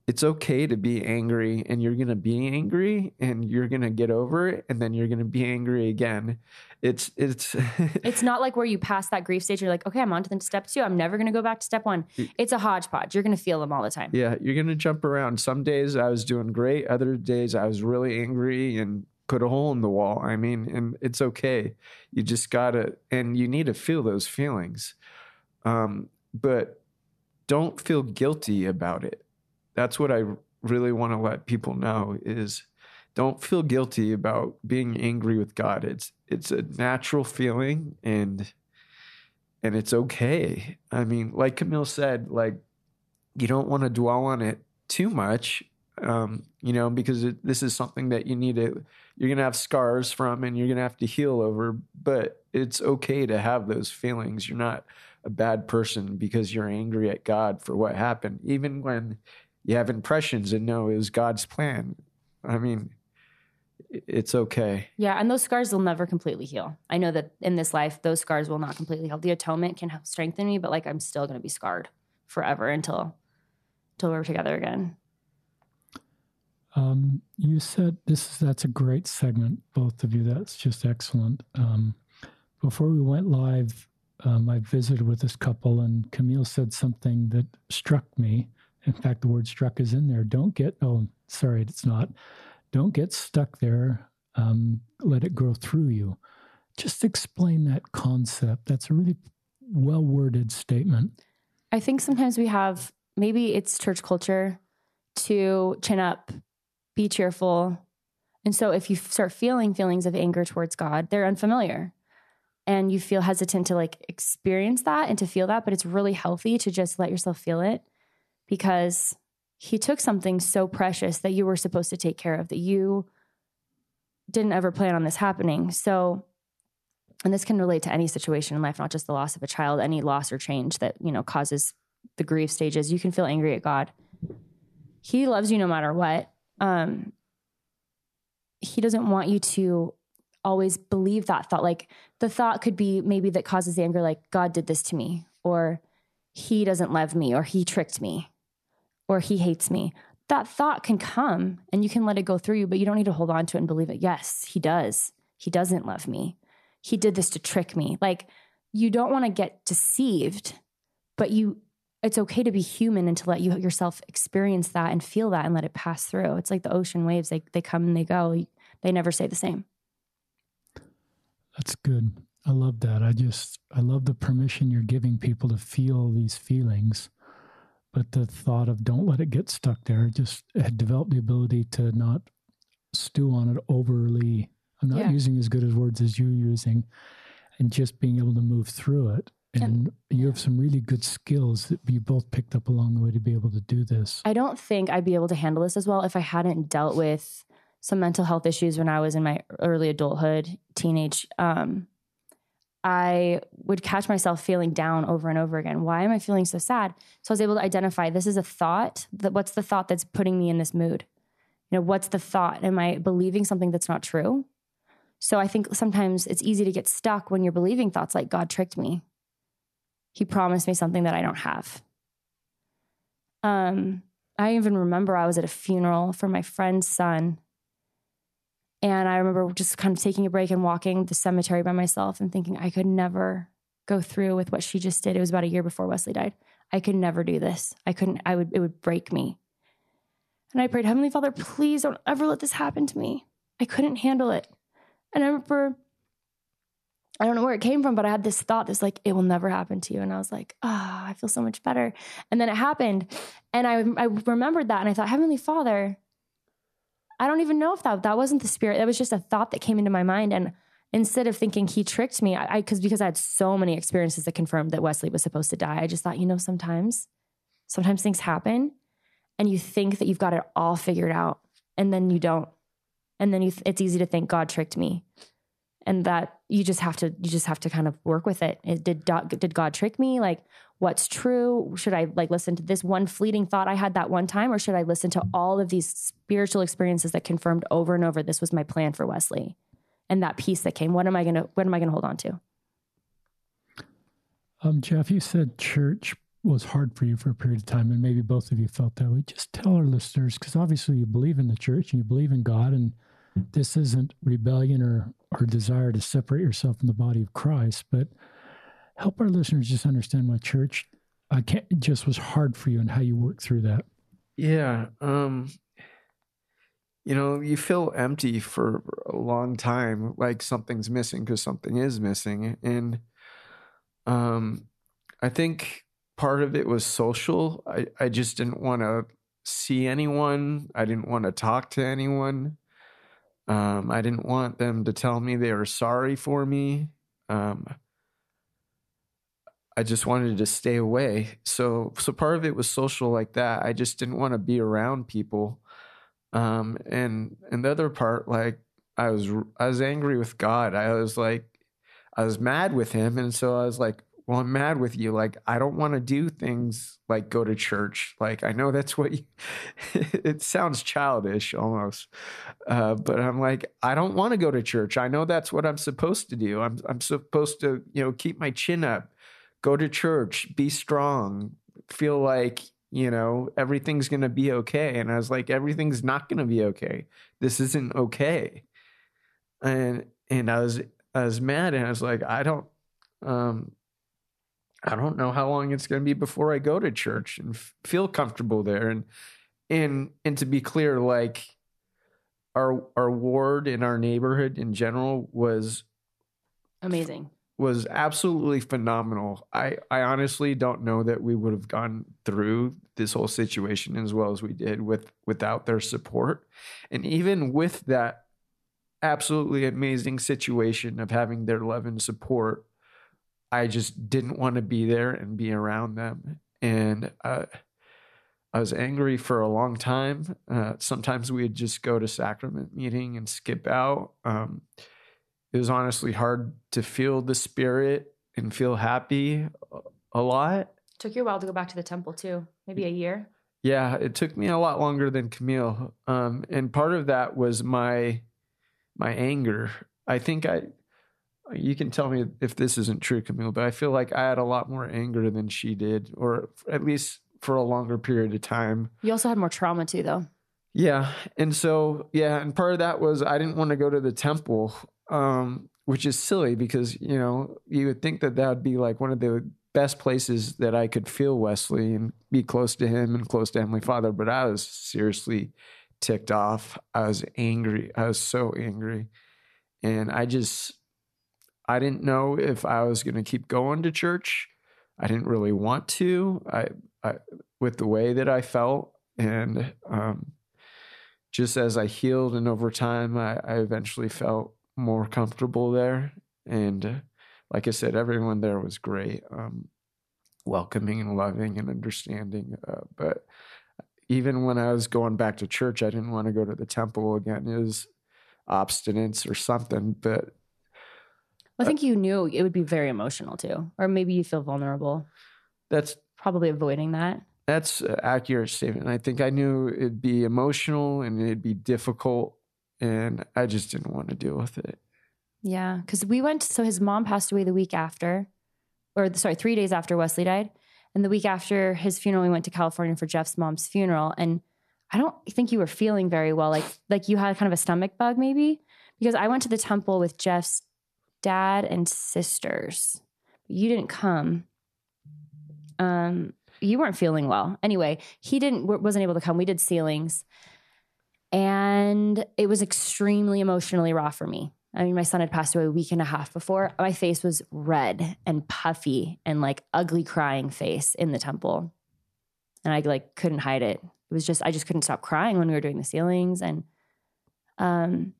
it's okay to be angry and you're going to be angry and you're going to get over it and then you're going to be angry again. It's it's (laughs) it's not like where you pass that grief stage you're like, "Okay, I'm on to the step 2. I'm never going to go back to step 1." It's a hodgepodge. You're going to feel them all the time. Yeah, you're going to jump around. Some days I was doing great, other days I was really angry and put a hole in the wall. I mean, and it's okay. You just got to and you need to feel those feelings. Um, but don't feel guilty about it that's what I really want to let people know is don't feel guilty about being angry with God. It's it's a natural feeling and and it's okay. I mean, like Camille said, like you don't want to dwell on it too much, um, you know, because it, this is something that you need to you're gonna have scars from and you're gonna have to heal over. But it's okay to have those feelings. You're not a bad person because you're angry at God for what happened, even when you have impressions and know it was God's plan. I mean, it's okay. Yeah, and those scars will never completely heal. I know that in this life, those scars will not completely heal. The atonement can help strengthen me, but like I'm still going to be scarred forever until until we're together again. Um, you said this is that's a great segment, both of you. That's just excellent. Um, before we went live, um, I visited with this couple, and Camille said something that struck me. In fact, the word struck is in there. Don't get, oh, sorry, it's not. Don't get stuck there. Um, let it grow through you. Just explain that concept. That's a really well worded statement. I think sometimes we have, maybe it's church culture to chin up, be cheerful. And so if you start feeling feelings of anger towards God, they're unfamiliar and you feel hesitant to like experience that and to feel that, but it's really healthy to just let yourself feel it because he took something so precious that you were supposed to take care of that you didn't ever plan on this happening. So, and this can relate to any situation in life, not just the loss of a child, any loss or change that, you know, causes the grief stages. You can feel angry at God. He loves you no matter what. Um, he doesn't want you to always believe that thought. Like the thought could be maybe that causes the anger, like God did this to me, or he doesn't love me, or he tricked me or he hates me. That thought can come and you can let it go through you, but you don't need to hold on to it and believe it. Yes, he does. He doesn't love me. He did this to trick me. Like you don't want to get deceived, but you it's okay to be human and to let you yourself experience that and feel that and let it pass through. It's like the ocean waves. They they come and they go. They never stay the same. That's good. I love that. I just I love the permission you're giving people to feel these feelings but the thought of don't let it get stuck there just had developed the ability to not stew on it overly. I'm not yeah. using as good as words as you're using, and just being able to move through it. And, you have some really good skills that you both picked up along the way to be able to do this. I don't think I'd be able to handle this as well if I hadn't dealt with some mental health issues when I was in my early adulthood, teenage. Um, I would catch myself feeling down over and over again. Why am I feeling so sad? So I was able to identify this is a thought. That what's the thought that's putting me in this mood? You know, what's the thought? Am I believing something that's not true? So I think sometimes it's easy to get stuck when you're believing thoughts like God tricked me. He promised me something that I don't have. Um, I even remember I was at a funeral for my friend's son and I remember just kind of taking a break and walking the cemetery by myself and thinking I could never go through with what she just did. It was about a year before Wesley died. I could never do this. I couldn't, I would, it would break me. And I prayed, Heavenly Father, please don't ever let this happen to me. I couldn't handle it. And I remember, I don't know where it came from, but I had this thought that's like, it will never happen to you. And I was like, ah, oh, I feel so much better. And then it happened. And I, I remembered that and I thought, Heavenly Father, I don't even know if that that wasn't the spirit. That was just a thought that came into my mind. And instead of thinking he tricked me, I because because I had so many experiences that confirmed that Wesley was supposed to die, I just thought, you know, sometimes, sometimes things happen, and you think that you've got it all figured out, and then you don't, and then you th- it's easy to think God tricked me, and that you just have to you just have to kind of work with it. it did did God trick me? Like what's true? Should I like listen to this one fleeting thought I had that one time, or should I listen to all of these spiritual experiences that confirmed over and over this was my plan for Wesley and that peace that came? What am I gonna what am I gonna hold on to? Um, Jeff, you said church was hard for you for a period of time, and maybe both of you felt that way. Just tell our listeners, because obviously you believe in the church and you believe in God, and this isn't rebellion or, or desire to separate yourself from the body of Christ, but help our listeners just understand why church I can't, just was hard for you and how you worked through that. Yeah. Um, you know, you feel empty for a long time, like something's missing because something is missing. And um, I think part of it was social. I, I just didn't want to see anyone. I didn't want to talk to anyone. Um, I didn't want them to tell me they were sorry for me. Um, I just wanted to stay away. So, so part of it was social like that. I just didn't want to be around people. Um, and and the other part, like I was, I was angry with God. I was like, I was mad with Him, and so I was like, well, I'm mad with you. Like, I don't want to do things like go to church. Like, I know that's what you, (laughs) it sounds childish almost. Uh, but I'm like, I don't want to go to church. I know that's what I'm supposed to do. I'm, I'm supposed to, you know, keep my chin up, go to church, be strong, feel like, you know, everything's going to be okay. And I was like, everything's not going to be okay. This isn't okay. And, and I was, I was mad and I was like, I don't, um, I don't know how long it's going to be before I go to church and f- feel comfortable there. And and and to be clear, like our our ward in our neighborhood in general was amazing. Was absolutely phenomenal. I I honestly don't know that we would have gone through this whole situation as well as we did with without their support. And even with that absolutely amazing situation of having their love and support I just didn't want to be there and be around them. And uh, I was angry for a long time. Uh, sometimes we'd just go to sacrament meeting and skip out. Um, it was honestly hard to feel the spirit and feel happy a lot. Took you a while to go back to the temple too, maybe a year. Yeah, it took me a lot longer than Camille, um, and part of that was my my anger. I think I you can tell me if this isn't true, Camille, but I feel like I had a lot more anger than she did, or at least for a longer period of time. You also had more trauma too, though. Yeah. And so, yeah. And part of that was I didn't want to go to the temple, um, which is silly because, you know, you would think that that would be like one of the best places that I could feel Wesley and be close to him and close to Heavenly Father. But I was seriously ticked off. I was angry. I was so angry. And I just, I didn't know if I was going to keep going to church. I didn't really want to. I, I with the way that I felt, and um, just as I healed and over time, I, I eventually felt more comfortable there. And uh, like I said, everyone there was great, um, welcoming and loving and understanding. Uh, but even when I was going back to church, I didn't want to go to the temple again. Was obstinance or something. But I uh, think you knew it would be very emotional too, or maybe you feel vulnerable. That's probably avoiding that. That's an accurate statement. I think I knew it'd be emotional and it'd be difficult, and I just didn't want to deal with it. Yeah, because we went. So his mom passed away the week after, or sorry, three days after Wesley died, and the week after his funeral, we went to California for Jeff's mom's funeral, and I don't think you were feeling very well. Like like you had kind of a stomach bug, maybe because I went to the temple with Jeff's dad and sisters. You didn't come. Um, you weren't feeling well. Anyway, he didn't wasn't able to come. We did sealings, and it was extremely emotionally raw for me. I mean, my son had passed away a week and a half before. My face was red and puffy and like ugly crying face in the temple. And I like couldn't hide it. It was just I just couldn't stop crying when we were doing the sealings, And um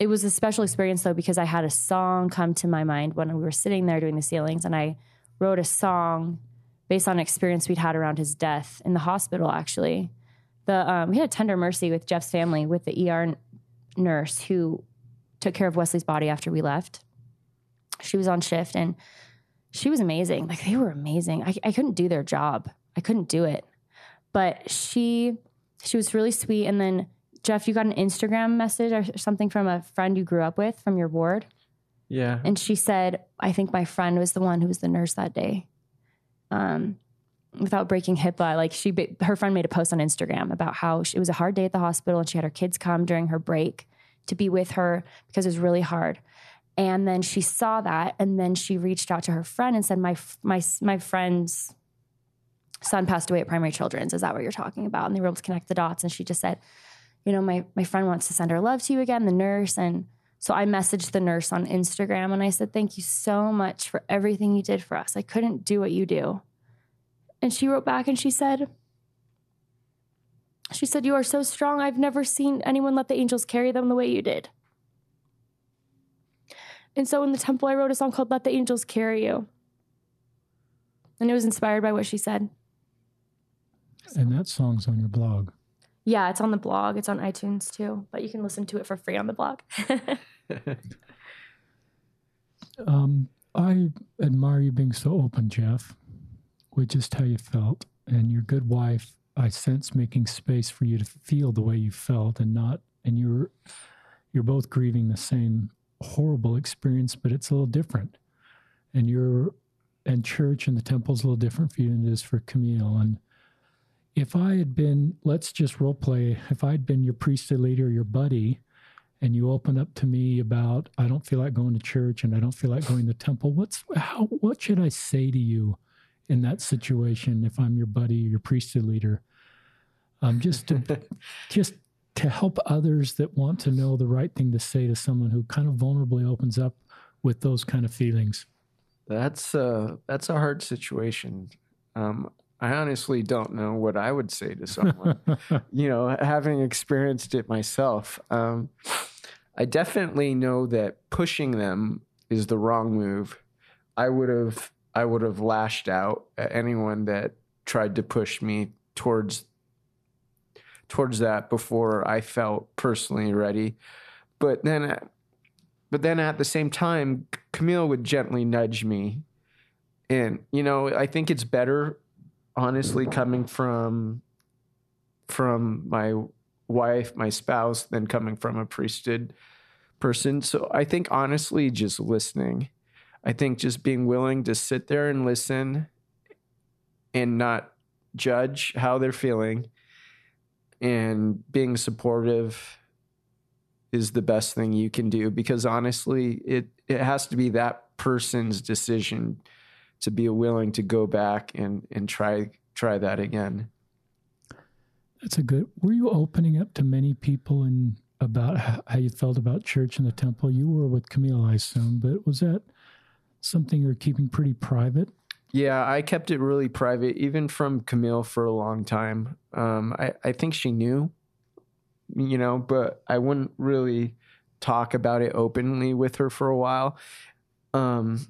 it was a special experience though because I had a song come to my mind when we were sitting there doing the sealings, and I wrote a song based on an experience we'd had around his death in the hospital. Actually, the um, we had a tender mercy with Jeff's family with the ER nurse who took care of Wesley's body after we left. She was on shift and she was amazing. Like they were amazing. I, I couldn't do their job. I couldn't do it, but she she was really sweet. And then Jeff, you got an Instagram message or something from a friend you grew up with from your ward? Yeah. And she said, I think my friend was the one who was the nurse that day. Um, without breaking HIPAA, like she, her friend made a post on Instagram about how she, it was a hard day at the hospital and she had her kids come during her break to be with her because it was really hard. And then she saw that, and then she reached out to her friend and said, "My my my friend's son passed away at Primary Children's. Is that what you're talking about?" And they were able to connect the dots. And she just said, "You know, my my friend wants to send her love to you again, the nurse." And so I messaged the nurse on Instagram and I said, "Thank you so much for everything you did for us. I couldn't do what you do." And she wrote back and she said, she said, You are so strong. I've never seen anyone let the angels carry them the way you did. And so in the temple, I wrote a song called Let the Angels Carry You. And it was inspired by what she said. And that song's on your blog. Yeah, it's on the blog. It's on iTunes too, but you can listen to it for free on the blog. (laughs) um, I admire you being so open, Jeff, with just how you felt. And your good wife, I sense making space for you to feel the way you felt and not, and you're, you're both grieving the same horrible experience, but it's a little different. And you're, and church and the temple is a little different for you than it is for Camille. And if I had been, let's just role play, if I'd been your priesthood leader, your buddy, and you open up to me about I don't feel like going to church and I don't feel like going to temple, what's how what should I say to you in that situation if I'm your buddy, your priesthood leader? Um, just to (laughs) just to help others that want to know the right thing to say to someone who kind of vulnerably opens up with those kind of feelings. That's uh that's a hard situation. Um, I honestly don't know what I would say to someone. (laughs) you know, having experienced it myself, um, I definitely know that pushing them is the wrong move. I would have I would have lashed out at anyone that tried to push me towards towards that before I felt personally ready. But then but then at the same time Camille would gently nudge me. And you know, I think it's better honestly coming from from my wife, my spouse, than coming from a priesthood person. So I think honestly, just listening. I think just being willing to sit there and listen and not judge how they're feeling and being supportive is the best thing you can do because honestly it it has to be that person's decision to be willing to go back and and try try that again. That's a good. Were you opening up to many people and about how you felt about church and the temple? You were with Camille, I assume, but was that something you're keeping pretty private? Yeah, I kept it really private, even from Camille for a long time. Um, I, I think she knew, you know, but I wouldn't really talk about it openly with her for a while. Um,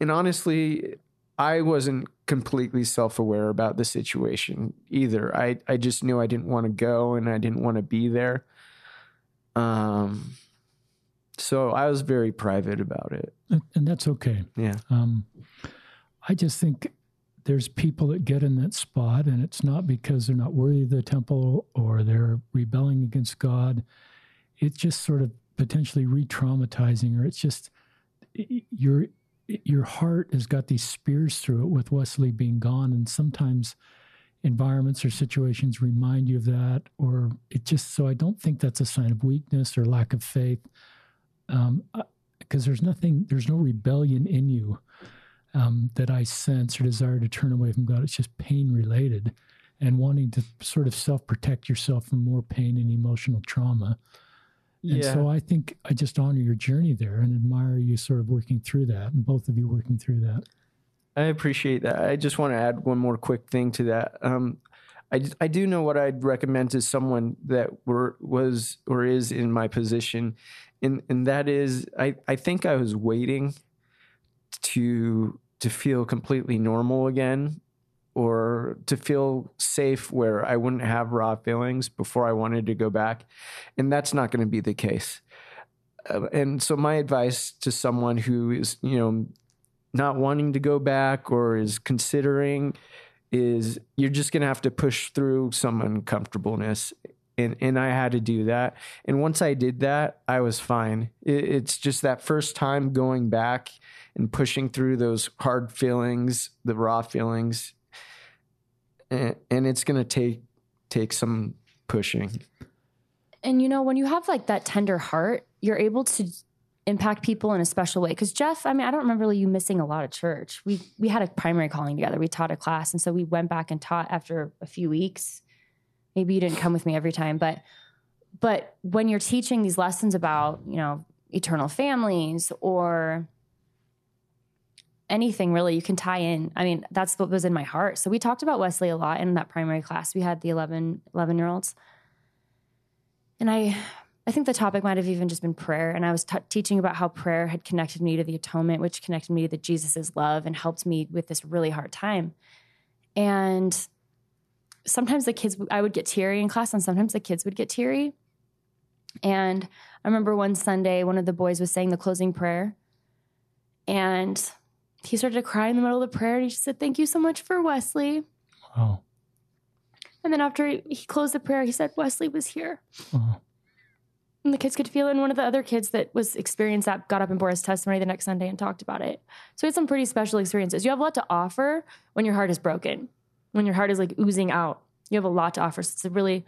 and honestly, I wasn't completely self aware about the situation either. I, I just knew I didn't want to go and I didn't want to be there. Um, so I was very private about it. And that's okay. Yeah. Um, I just think there's people that get in that spot, and it's not because they're not worthy of the temple or they're rebelling against God. It's just sort of potentially re traumatizing, or it's just you're your heart has got these spears through it with Wesley being gone. And sometimes environments or situations remind you of that, or it just so I don't think that's a sign of weakness or lack of faith. Um, because there's nothing, there's no rebellion in you um, that I sense or desire to turn away from God. It's just pain related and wanting to sort of self protect yourself from more pain and emotional trauma. And yeah. so I think I just honor your journey there and admire you sort of working through that and both of you working through that. I appreciate that. I just want to add one more quick thing to that. Um, I, I do know what I'd recommend to someone that were was or is in my position, and and that is I, I think I was waiting to to feel completely normal again or to feel safe where I wouldn't have raw feelings before I wanted to go back. And that's not going to be the case. Uh, and so, my advice to someone who is, you know, not wanting to go back or is considering is you're just going to have to push through some uncomfortableness and and I had to do that. And once I did that, I was fine. It, it's just that first time going back and pushing through those hard feelings, the raw feelings, and, it's gonna take take some pushing. And you know, when you have like that tender heart, you're able to impact people in a special way. Because Jeff, I mean, I don't remember you missing a lot of church. We we had a primary calling together. We taught a class, and so we went back and taught after a few weeks. Maybe you didn't come with me every time, but but when you're teaching these lessons about you know eternal families or anything really you can tie in. I mean that's what was in my heart. So we talked about wesley a lot in that primary class. We had the 11 11 year olds and i i think the topic might have even just been prayer. And i was t- teaching about how prayer had connected me to the atonement which connected me to jesus's love and helped me with this really hard time. And sometimes the kids i would get teary in class and sometimes the kids would get teary. And i remember one sunday one of the boys was saying the closing prayer. And he started to cry in the middle of the prayer and he just said, Thank you so much for Wesley. Wow. And then after he closed the prayer, he said, Wesley was here. Wow. And the kids could feel it. And one of the other kids that was experienced that got up and bore his testimony the next Sunday and talked about it. So it's some pretty special experiences. You have a lot to offer when your heart is broken, when your heart is like oozing out. You have a lot to offer. So it's a really,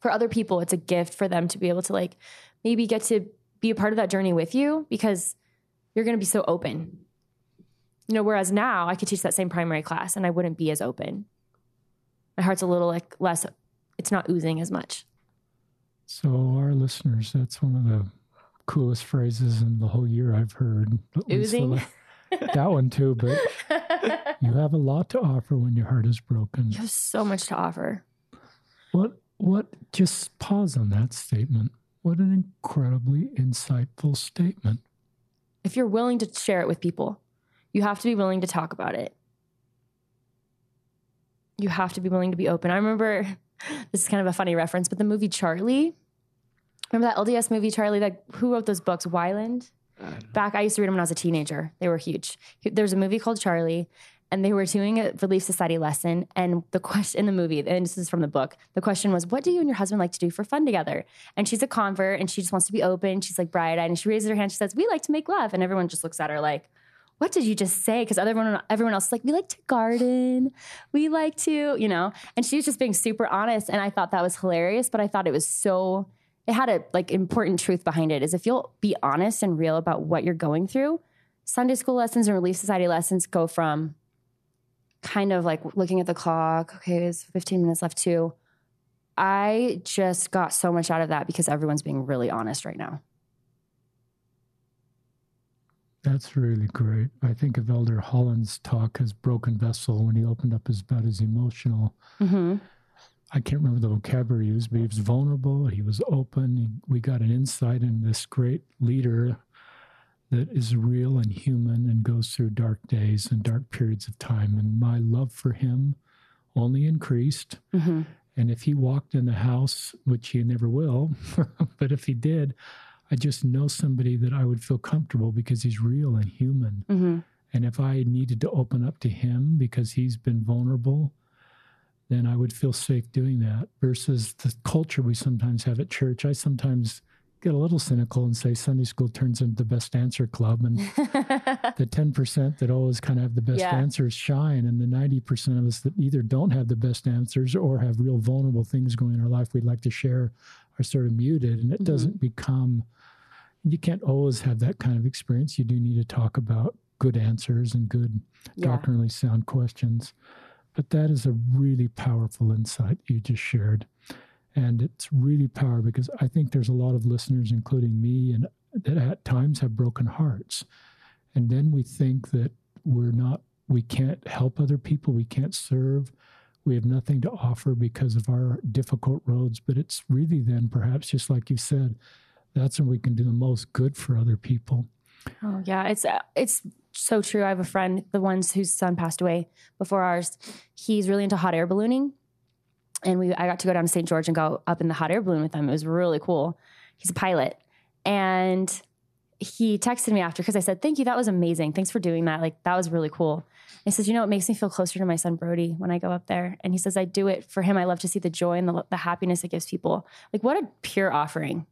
for other people, it's a gift for them to be able to like maybe get to be a part of that journey with you because you're going to be so open you know, whereas now I could teach that same primary class and I wouldn't be as open. My heart's a little like less, it's not oozing as much. So, our listeners, that's one of the coolest phrases in the whole year I've heard. Oozing? (laughs) that one too, but you have a lot to offer when your heart is broken. You have so much to offer. What, what, just pause on that statement. What an incredibly insightful statement. If you're willing to share it with people, you have to be willing to talk about it. You have to be willing to be open. I remember (laughs) this is kind of a funny reference, but the movie Charly. Remember that LDS movie Charly? Like who wrote those books? Weyland. Back, I used to read them when I was a teenager. They were huge. There's a movie called Charly, and they were doing a Relief Society lesson. And the question in the movie, and this is from the book, the question was, What do you and your husband like to do for fun together? And she's a convert and she just wants to be open. She's like bright eyed and she raises her hand. She says, We like to make love. And everyone just looks at her like, what did you just say? Because everyone, everyone else is like, we like to garden, we like to, you know. And she was just being super honest, and I thought that was hilarious. But I thought it was so, it had a like important truth behind it. Is if you'll be honest and real about what you're going through, Sunday school lessons and Relief Society lessons go from kind of like looking at the clock. Okay, it's 15 minutes left too. I just got so much out of that because everyone's being really honest right now. That's really great. I think of Elder Holland's talk as broken vessel when he opened up his about his emotional. Mm-hmm. I can't remember the vocabulary he used, but he was vulnerable. He was open. We got an insight in this great leader that is real and human and goes through dark days and dark periods of time. And my love for him only increased. Mm-hmm. And if he walked in the house, which he never will, (laughs) but if he did, I just know somebody that I would feel comfortable because he's real and human. Mm-hmm. And if I needed to open up to him because he's been vulnerable, then I would feel safe doing that versus the culture we sometimes have at church. I sometimes get a little cynical and say Sunday school turns into the best answer club and (laughs) the 10% that always kind of have the best Yeah. answers shine and the 90% of us that either don't have the best answers or have real vulnerable things going in our life we'd like to share are sort of muted and it Mhm. doesn't become you can't always have that kind of experience you do need to talk about good answers and good yeah. doctrinally sound questions. But that is a really powerful insight you just shared. And it's really powerful because I think there's a lot of listeners, including me, and that at times have broken hearts. And then we think that we're not, we can't help other people, we can't serve, we have nothing to offer because of our difficult roads. But it's really then, perhaps, just like you said, that's when we can do the most good for other people. Oh yeah, it's uh, it's so true. I have a friend, the ones whose son passed away before ours. He's really into hot air ballooning, and we I got to go down to St. George and go up in the hot air balloon with him. It was really cool. He's a pilot, and he texted me after because I said, "Thank you, that was amazing. Thanks for doing that. Like that was really cool." he says, You know, it makes me feel closer to my son Brody when I go up there. And he says, I do it for him. I love to see the joy and the, the happiness it gives people. Like, what a pure offering.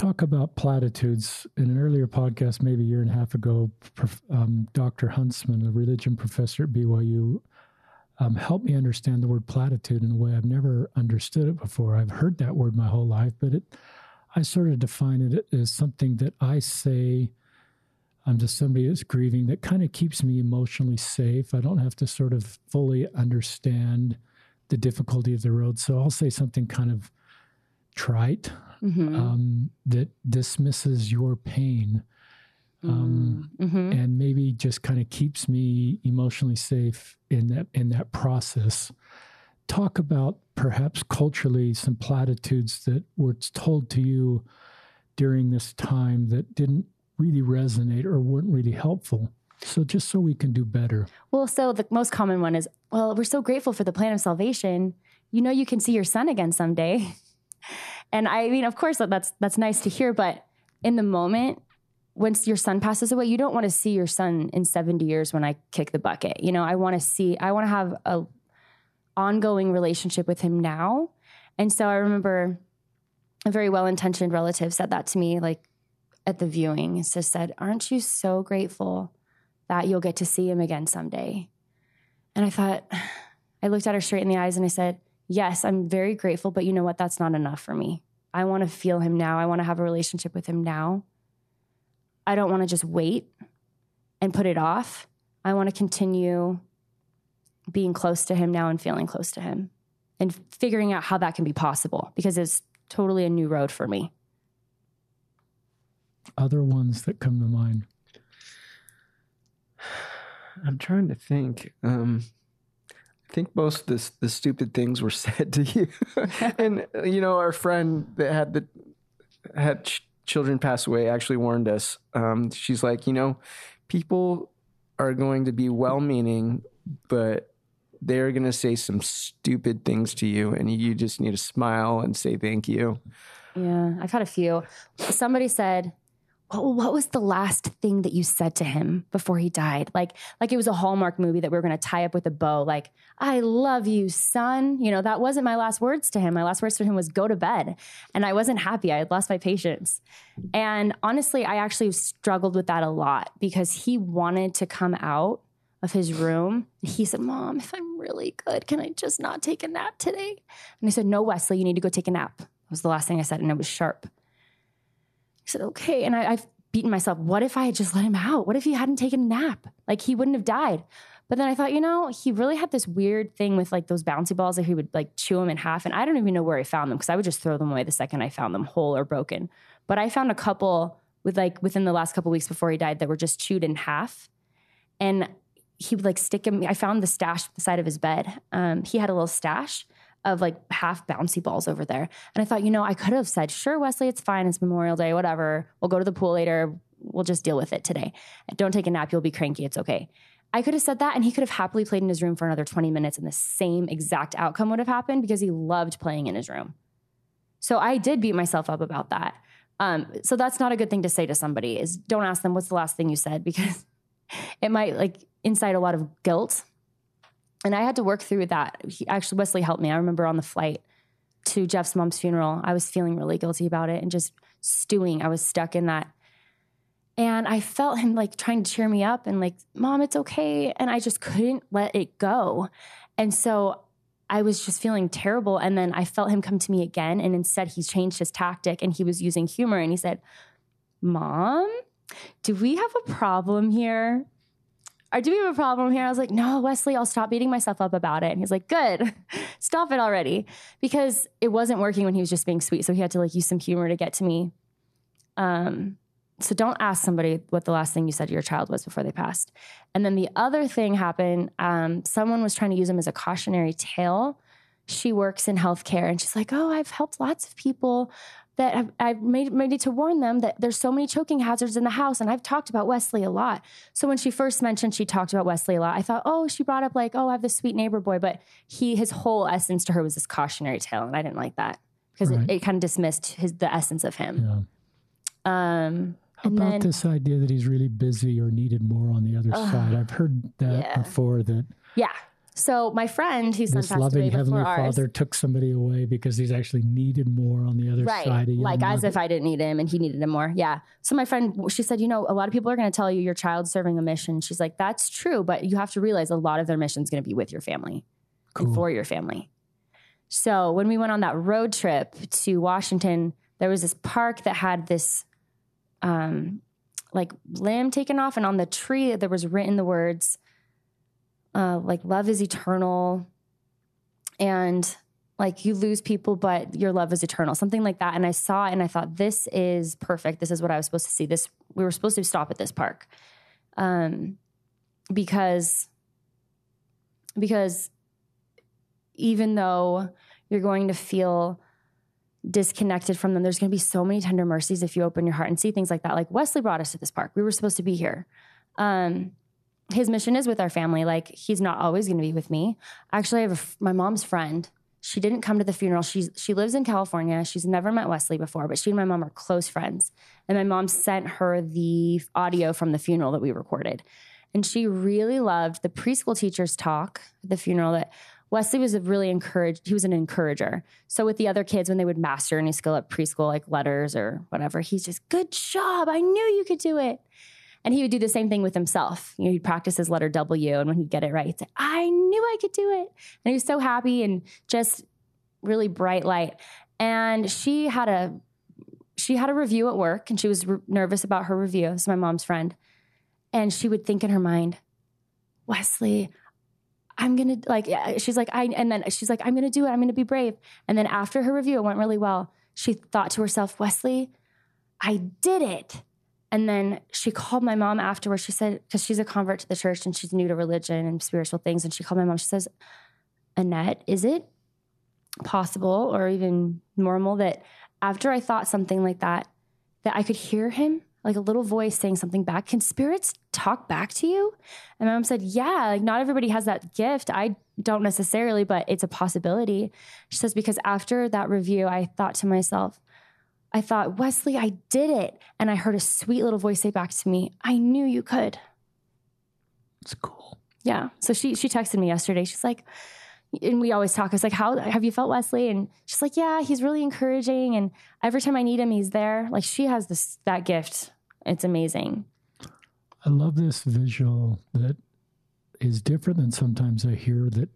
Talk about platitudes. In an earlier podcast, maybe a year and a half ago, um, Dr. Huntsman, a religion professor at BYU, um, helped me understand the word platitude in a way I've never understood it before. I've heard that word my whole life, but it, I sort of define it as something that I say I'm just somebody that's grieving that kind of keeps me emotionally safe. I don't have to sort of fully understand the difficulty of the road. So I'll say something kind of trite mm-hmm. um, that dismisses your pain um, mm-hmm. and maybe just kind of keeps me emotionally safe in that in that process. Talk about perhaps culturally some platitudes that were told to you during this time that didn't really resonate or weren't really helpful. So just so we can do better. Well, so the most common one is, well, we're so grateful for the plan of salvation. You know, you can see your son again someday. (laughs) And I mean, of course, that's that's nice to hear, but in the moment, once your son passes away, you don't want to see your son in 70 years when I kick the bucket. You know, I want to see, I want to have a ongoing relationship with him now. And so I remember a very well-intentioned relative said that to me, like at the viewing. Just said, Aren't you so grateful that you'll get to see him again someday? And I thought, (sighs) I looked at her straight in the eyes and I said, Yes, I'm very grateful, but you know what? That's not enough for me. I want to feel him now. I want to have a relationship with him now. I don't want to just wait and put it off. I want to continue being close to him now and feeling close to him and figuring out how that can be possible because it's totally a new road for me other ones that come to mind? (sighs) I'm trying to think. Um, I think most of the, the stupid things were (laughs) said to you. (laughs) and, you know, our friend that had the had ch- children pass away actually warned us. Um, she's like, you know, people are going to be well meaning, but they're going to say some stupid things to you, and you just need to smile and say thank you. Yeah, I've had a few. Somebody said, what, was the last thing that you said to him before he died? Like, like it was a Hallmark movie that we were going to tie up with a bow. Like, I love you, son. You know, that wasn't my last words to him. My last words to him was go to bed. And I wasn't happy. I had lost my patience. And honestly, I actually struggled with that a lot because he wanted to come out of his room. He said, Mom, if I'm really good, can I just not take a nap today? And I said, No, Wesley, you need to go take a nap. That was the last thing I said. And it was sharp. Said, okay. And I, I've beaten myself. What if I had just let him out? What if he hadn't taken a nap? Like he wouldn't have died. But then I thought, you know, he really had this weird thing with like those bouncy balls that he would like chew them in half. And I don't even know where I found them because I would just throw them away the second I found them whole or broken. But I found a couple with like within the last couple weeks before he died that were just chewed in half. And he would like stick them. I found the stash the side of his bed. Um, he had a little stash of like half bouncy balls over there. And I thought, you know, I could have said, sure, Wesley, it's fine. It's Memorial Day, whatever. We'll go to the pool later. We'll just deal with it today. Don't take a nap. You'll be cranky. It's okay. I could have said that and he could have happily played in his room for another 20 minutes and the same exact outcome would have happened because he loved playing in his room. So I did beat myself up about that. Um, so that's not a good thing to say to somebody is don't ask them what's the last thing you said (laughs) because it might like incite a lot of guilt and I had to work through that. He, actually, Wesley helped me. I remember on the flight to Jeff's mom's funeral, I was feeling really guilty about it and just stewing. I was stuck in that. And I felt him like trying to cheer me up and like, Mom, it's okay. And I just couldn't let it go. And so I was just feeling terrible. And then I felt him come to me again. And instead, he changed his tactic and he was using humor. And he said, Mom, do we have a problem here? I do have a problem here. I was like, no, Wesley, I'll stop beating myself up about it. And he's like, good, (laughs) stop it already. Because it wasn't working when he was just being sweet. So he had to like use some humor to get to me. Um, so don't ask somebody what the last thing you said to your child was before they passed. And then the other thing happened, um, someone was trying to use him as a cautionary tale. She works in healthcare and she's like, oh, I've helped lots of people that I've, I've made, made it to warn them that there's so many choking hazards in the house. And I've talked about Wesley a lot. So when she first mentioned she talked about Wesley a lot, I thought, oh, she brought up like, oh, I have this sweet neighbor boy. But he, his whole essence to her was this cautionary tale. And I didn't like that because right. it, it, kind of dismissed his, the essence of him. Yeah. Um, How And about then- this idea that he's really busy or needed more on the other Ugh, side? I've heard that yeah. before that Yeah. So my friend whose son this loving heavenly ours, father took somebody away because he's actually needed more on the other right? side. Like as mother. if I didn't need him and he needed him more. Yeah. So my friend, she said, you know, a lot of people are going to tell you your child's serving a mission. She's like, that's true, but you have to realize a lot of their mission is going to be with your family and for your family. So when we went on that road trip to Washington, there was this park that had this um like limb taken off and on the tree there was written the words uh like love is eternal. And like you lose people but your love is eternal. Something like that. And i saw it and i thought this is perfect. This is what i was supposed to see. This we were supposed to stop at this park. Um because because even though you're going to feel disconnected from them there's going to be so many tender mercies if you open your heart and see things like that. Like wesley brought us to this park. We were supposed to be here. Um his mission is with our family. Like he's not always going to be with me. Actually i have my mom's friend. She didn't come to the funeral. She's she lives in california. She's never met wesley before but she and my mom are close friends. And my mom sent her the audio from the funeral that we recorded. And she really loved the preschool teacher's talk at the funeral that Wesley was a really encouraged, he was an encourager. So with the other kids, when they would master any skill at preschool, like letters or whatever, he's just, good job. I knew you could do it. And he would do the same thing with himself. You know, he'd practice his letter W, and when he'd get it right, he'd say, I knew I could do it. And he was so happy and just really bright light. And she had a she had a review at work, and she was r- nervous about her review. Is my mom's friend, and she would think in her mind, Wesley, I'm gonna like. She's like, I, and then she's like, I'm gonna do it. I'm gonna be brave. And then after her review, it went really well. She thought to herself, Wesley, I did it. And then she called my mom afterwards. She said, because she's a convert to the church and she's new to religion and spiritual things. And she called my mom. She says, Annette, is it possible or even normal that after I thought something like that, that I could hear him, like a little voice saying something back? Can spirits talk back to you? And my mom said, Yeah, like not everybody has that gift. I don't necessarily, but it's a possibility. She says, Because after that review, I thought to myself, I thought, Wesley, I did it. And I heard a sweet little voice say back to me, I knew you could. It's cool. Yeah. So she she texted me yesterday. She's like, and we always talk. I was like, "How have you felt, Wesley?" And she's like, "Yeah, he's really encouraging, and every time I need him, he's there." Like she has this that gift. It's amazing. I love this visual that is different than sometimes I hear that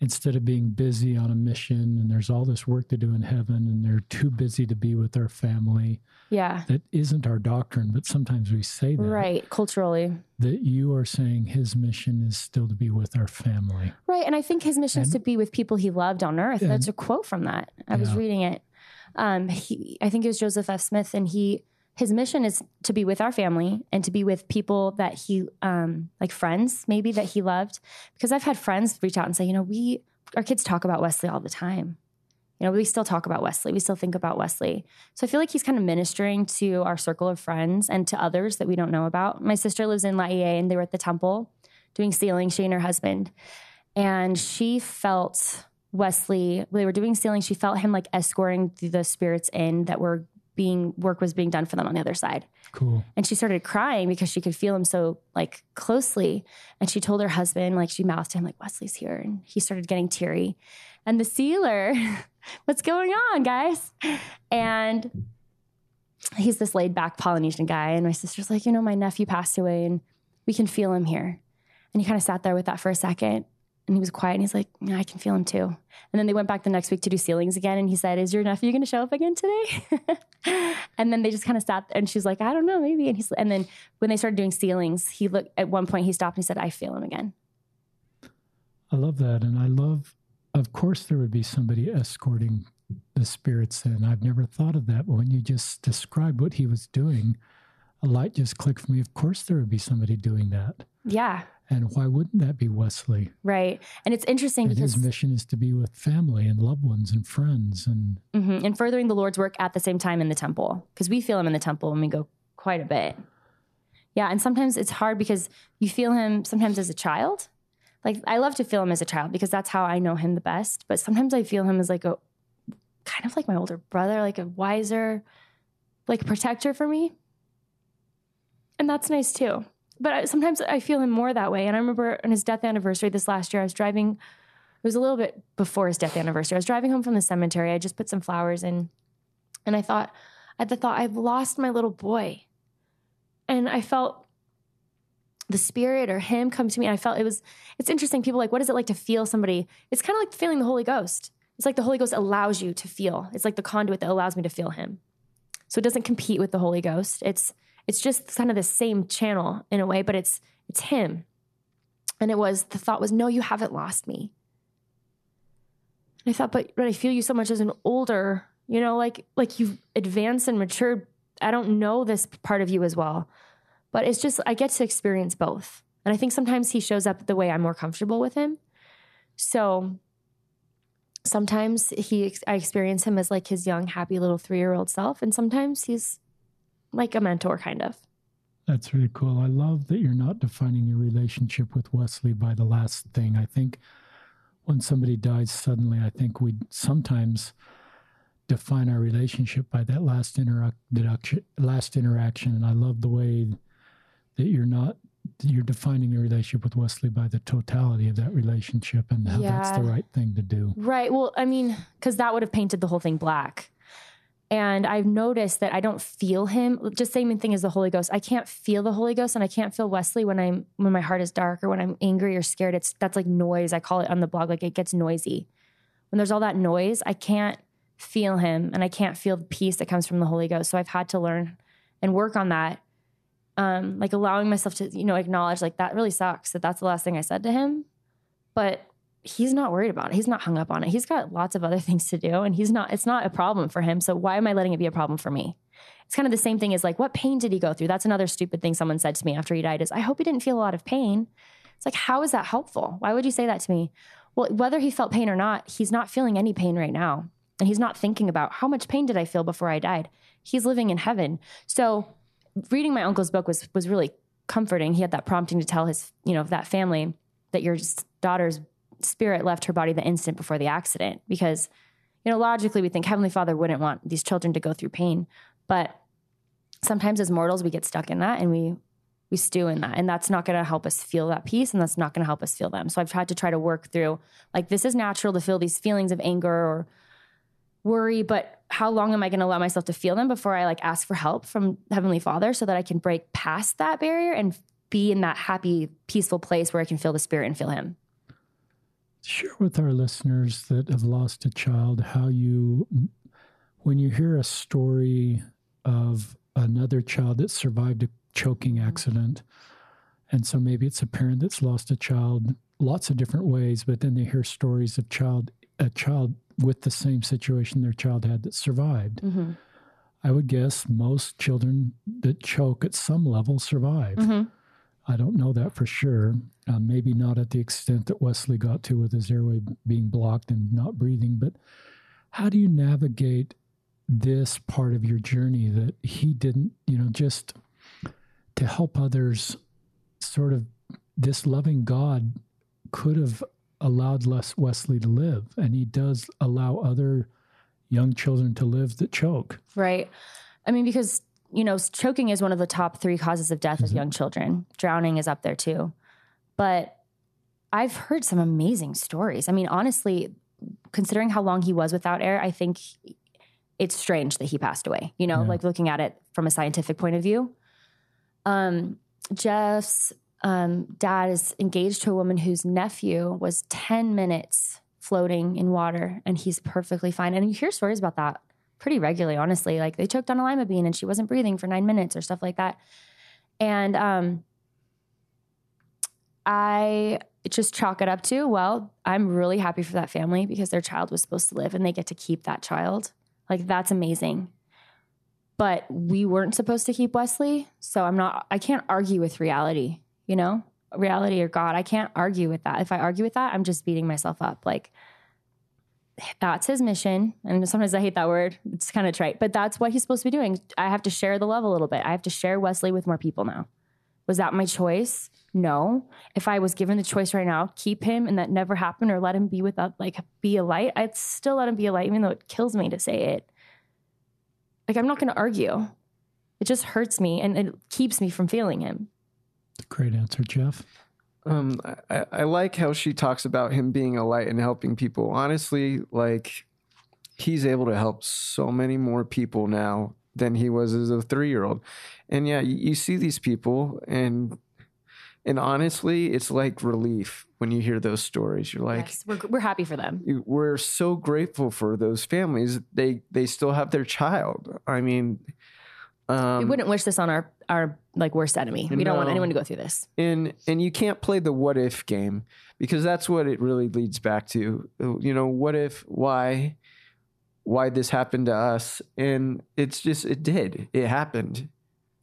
instead of being busy on a mission and there's all this work to do in heaven and they're too busy to be with their family, Yeah. that isn't our doctrine, but sometimes we say that. Right. Culturally. That you are saying his mission is still to be with our family. Right. And I think his mission is to be with people he loved on earth. And- That's a quote from that. I was reading it. Um, he, I think it was Joseph F. Smith, and he his mission is to be with our family and to be with people that he um, like friends maybe that he loved. Because I've had friends reach out and say, you know, we our kids talk about Wesley all the time. You know, we still talk about Wesley. We still think about Wesley. So I feel like he's kind of ministering to our circle of friends and to others that we don't know about. My sister lives in laie and they were at the temple doing sealing, she and her husband. And she felt Wesley, they were doing sealing, she felt him like escorting the spirits in that were being, work was being done for them on the other side. Cool. And she started crying because she could feel him so like closely. And she told her husband, like she mouthed to him, like, Wesley's here. And he started getting teary. And the sealer, (laughs) what's going on, guys? And he's this laid back Polynesian guy. And my sister's like, you know, my nephew passed away and we can feel him here. And he kind of sat there with that for a second. And he was quiet and he's like, yeah, I can feel him too. And then they went back the next week to do sealings again. And he said, Is your nephew going to show up again today? (laughs) and then they just kind of sat and she's like, I don't know, maybe. And he's, and then when they started doing sealings, he looked at one point, he stopped and he said, I feel him again. I love that. And I love, of course, there would be somebody escorting the spirits in. I've never thought of that. But when you just described what he was doing, a light just clicked for me. Of course, there would be somebody doing that. Yeah. And why wouldn't that be Wesley? Right. And it's interesting And because his mission is to be with family and loved ones and friends. And Mhm. and furthering the Lord's work at the same time in the temple because we feel him in the temple and we go quite a bit. Yeah, and sometimes it's hard because you feel him sometimes as a child. Like I love to feel him as a child because that's how I know him the best. But sometimes I feel him as like a kind of like my older brother, like a wiser, like protector for me. And that's nice too. But sometimes I feel him more that way. And I remember on his death anniversary this last year, I was driving. It was a little bit before his death anniversary. I was driving home from the cemetery. I just put some flowers in, and I thought, I had the thought, I've lost my little boy, and I felt the spirit or him come to me. And I felt it was. It's interesting. People like, what is it like to feel somebody? It's kind of like feeling the Holy Ghost. It's like the Holy Ghost allows you to feel. It's like the conduit that allows me to feel Him. So it doesn't compete with the Holy Ghost. It's it's just kind of the same channel in a way, but it's it's him. And it was the thought was, no, you haven't lost me. And I thought, but but I feel you so much as an older, you know, like like you've advanced and matured. I don't know this part of you as well. But it's just I get to experience both. And I think sometimes he shows up the way I'm more comfortable with him. So sometimes he I experience him as like his young, happy little three year old self, and sometimes he's like a mentor, kind of. That's really cool. I love that you're not defining your relationship with Wesley by the last thing. I think when somebody dies suddenly, I think we sometimes define our relationship by that last interaction. Last interaction, and I love the way that you're not you're defining your relationship with Wesley by the totality of that relationship and how yeah. that's the right thing to do. Right. Well, I mean, because that would have painted the whole thing black. And I've noticed that I don't feel him. Just same thing as the Holy Ghost. I can't feel the Holy Ghost, and I can't feel Wesley when I'm when my heart is dark or when I'm angry or scared. It's that's like noise. I call it on the blog like it gets noisy. When there's all that noise, I can't feel him, and I can't feel the peace that comes from the Holy Ghost. So I've had to learn and work on that. Um, like allowing myself to, you know, acknowledge like that really sucks that that's the last thing I said to him. But he's not worried about it. He's not hung up on it. He's got lots of other (laughs) things to do and he's not, it's not a problem for him. So why am I letting it be a problem for me? It's kind of the same thing as like, what pain did he go through? That's another stupid thing someone said to me after he died is, I hope he didn't feel a lot of pain. It's like, how is that helpful? Why would you say that to me? Well, whether he felt pain or not, he's not feeling any pain right now. And he's not thinking about how much pain did I feel before I died? He's living in heaven. So reading my uncle's book was was really comforting. He had that prompting to tell his, you know, that family that your daughter's spirit left her body the instant before the accident because you know logically we think heavenly father wouldn't want these children to go through pain but sometimes as mortals we get stuck in that and we we stew in that and that's not going to help us feel that peace and that's not going to help us feel them. So i've tried to try to work through like this is natural to feel these feelings of anger or worry but how long am i going to allow myself to feel them before i like ask for help from heavenly father so that i can break past that barrier and be in that happy peaceful place where i can feel the spirit and feel him share with our listeners that have lost a child how you, when you hear a story of another child that survived a choking mm-hmm. accident, and so maybe it's a parent that's lost a child lots of different ways, but then they hear stories of child a child with the same situation their child had that survived. Mm-hmm. I would guess most children that choke at some level survive. Mm-hmm. I don't know that for sure. Uh, maybe not at the extent that Wesley got to with his airway being blocked and not breathing, but how do you navigate this part of your journey that he didn't, you know, just to help others sort of this loving God could have allowed Les Wesley to live, and he does allow other young children to live that choke. Right. I mean, because you know, choking is one of the top three causes of death mm-hmm. of young children. Drowning is up there too. But I've heard some amazing stories. I mean, honestly, considering how long he was without air, I think it's strange that he passed away, you know, yeah. like looking at it from a scientific point of view. Um, Jeff's um, dad is engaged to a woman whose nephew was 10 minutes floating in water and he's perfectly fine. And you hear stories about that pretty regularly, honestly. Like they choked on a lima bean and she wasn't breathing for nine minutes or stuff like that. And um, I just chalk it up to, well, I'm really happy for that family because their child was supposed to live and they get to keep that child. Like that's amazing. But we weren't supposed to keep Wesley. So I'm not, I can't argue with reality, you know, reality or God. I can't argue with that. If I argue with that, I'm just beating myself up. Like, that's his mission. And sometimes I hate that word. It's kind of trite, but that's what he's supposed to be doing. I have to share the love a little bit. I have to share Wesley with more people now. Was that my choice? No. If I was given the choice right now, keep him and that never happened or let him be without like be a light, I'd still let him be a light, even though it kills me to say it. Like I'm not gonna argue. It just hurts me and it keeps me from feeling him. Great answer, Jeff. Um, I, I like how she talks about him being a light and helping people. Honestly, like he's able to help so many more people now than he was as a three year old. And yeah, you, you see these people and and honestly, it's like relief when you hear those stories. You're like, yes, we're, we're happy for them. We're so grateful for those families. They they still have their child. I mean, um, we wouldn't wish this on our our like worst enemy. We no. don't want anyone to go through this. And and you can't play the what if game because that's what it really leads back to. You know, what if? Why? Why this happened to us? And it's just it did. It happened.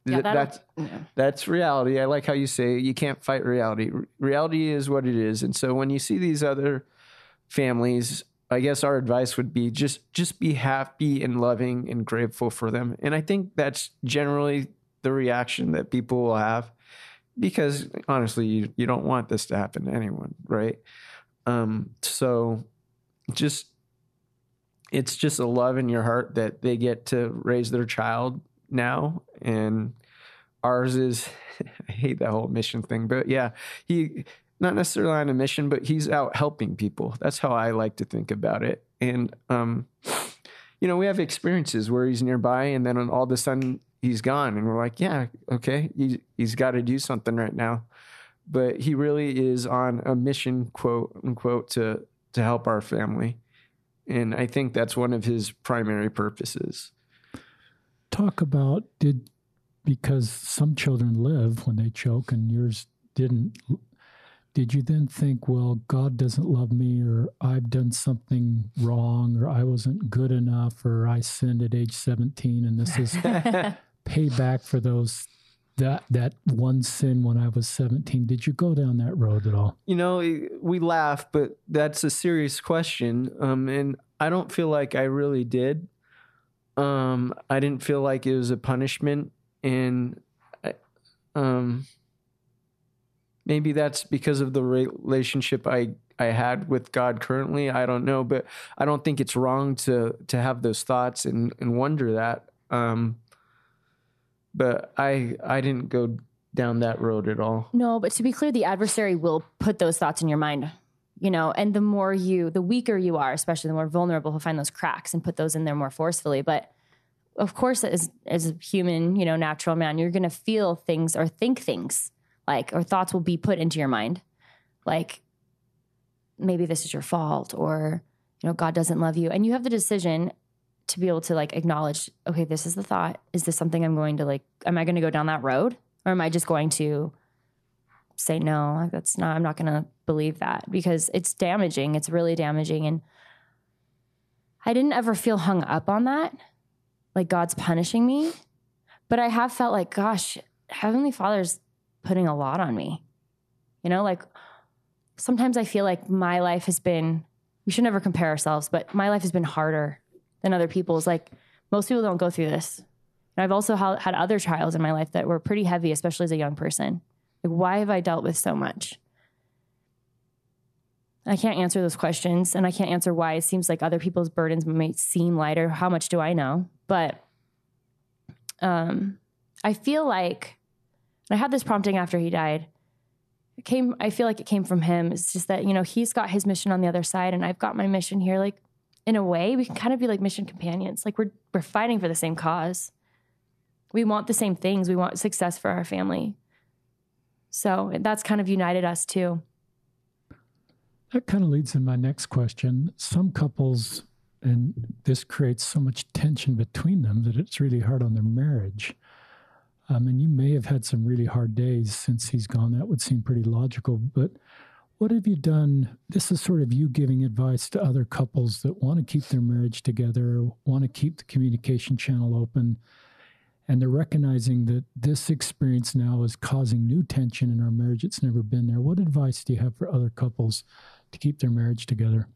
Yeah, that's yeah. that's reality. I like how you say you can't fight reality. reality is what it is. And so when you see these other families, I guess our advice would be just just be happy and loving and grateful for them. And I think that's generally the reaction that people will have because honestly, you, you don't want this to happen to anyone, right? Um, so just it's just a love in your heart that they get to raise their child now and ours is (laughs) I hate that whole mission thing, but yeah, he not necessarily on a mission, but he's out helping people. That's how I like to think about it. And um, you know, we have experiences where he's nearby, and then all of a sudden he's gone, and we're like, yeah, okay, he, he's got to do something right now. But he really is on a mission, quote unquote, to to help our family, and I think that's one of his primary purposes. Talk about did because some children live when they choke and yours didn't did you then think well god doesn't love me or i've done something wrong or i wasn't good enough or i sinned at age 17 and this is (laughs) payback for those that that one sin when i was 17 did you go down that road at all you know we laugh but that's a serious question um, and i don't feel like i really did um, I didn't feel like it was a punishment, and I, um, maybe that's because of the relationship I I had with God currently. I don't know, but I don't think it's wrong to to have those thoughts and and wonder that. Um, but I I didn't go down that road at all. No, but to be clear, the adversary will put those thoughts in your mind you know and the more you the weaker you are especially the more vulnerable he'll find those cracks and put those in there more forcefully. But of course as as a human you know natural man you're going to feel things or think things like or thoughts will be put into your mind. Like maybe this is your fault or you know god doesn't love you. And you have the decision to be able to like acknowledge okay this is the thought. Is this something i'm going to like am i going to go down that road? Or am i just going to say no that's not i'm not going to believe that because it's damaging. It's really damaging. And i didn't ever feel hung up on that like god's punishing me. But i have felt like gosh heavenly father's putting a lot on me. You know like sometimes i feel like my life has been we should never compare ourselves but my life has been harder than other people's like most people don't go through this and i've also had other trials in my life that were pretty heavy especially as a young person like, why have I dealt with so much? I can't answer those questions and I can't answer why it seems like other people's burdens may seem lighter. How much do I know? But um, I feel like I had this prompting after he died. It came I feel like it came from him. It's just that, you know, he's got his mission on the other side and I've got my mission here. Like in a way, we can kind of be like mission companions. Like we're we're fighting for the same cause. We want the same things. We want success for our family. So that's kind of united us too. That kind of leads in my next question. Some couples, and this creates so much tension between them that it's really hard on their marriage. Um, and you may have had some really hard days since he's gone. That would seem pretty logical. But what have you done? This is sort of you giving advice to other couples that want to keep their marriage together, want to keep the communication channel open, and they're recognizing that this experience now is causing new tension in our marriage. It's never been there. What advice do you have for other couples to keep their marriage together?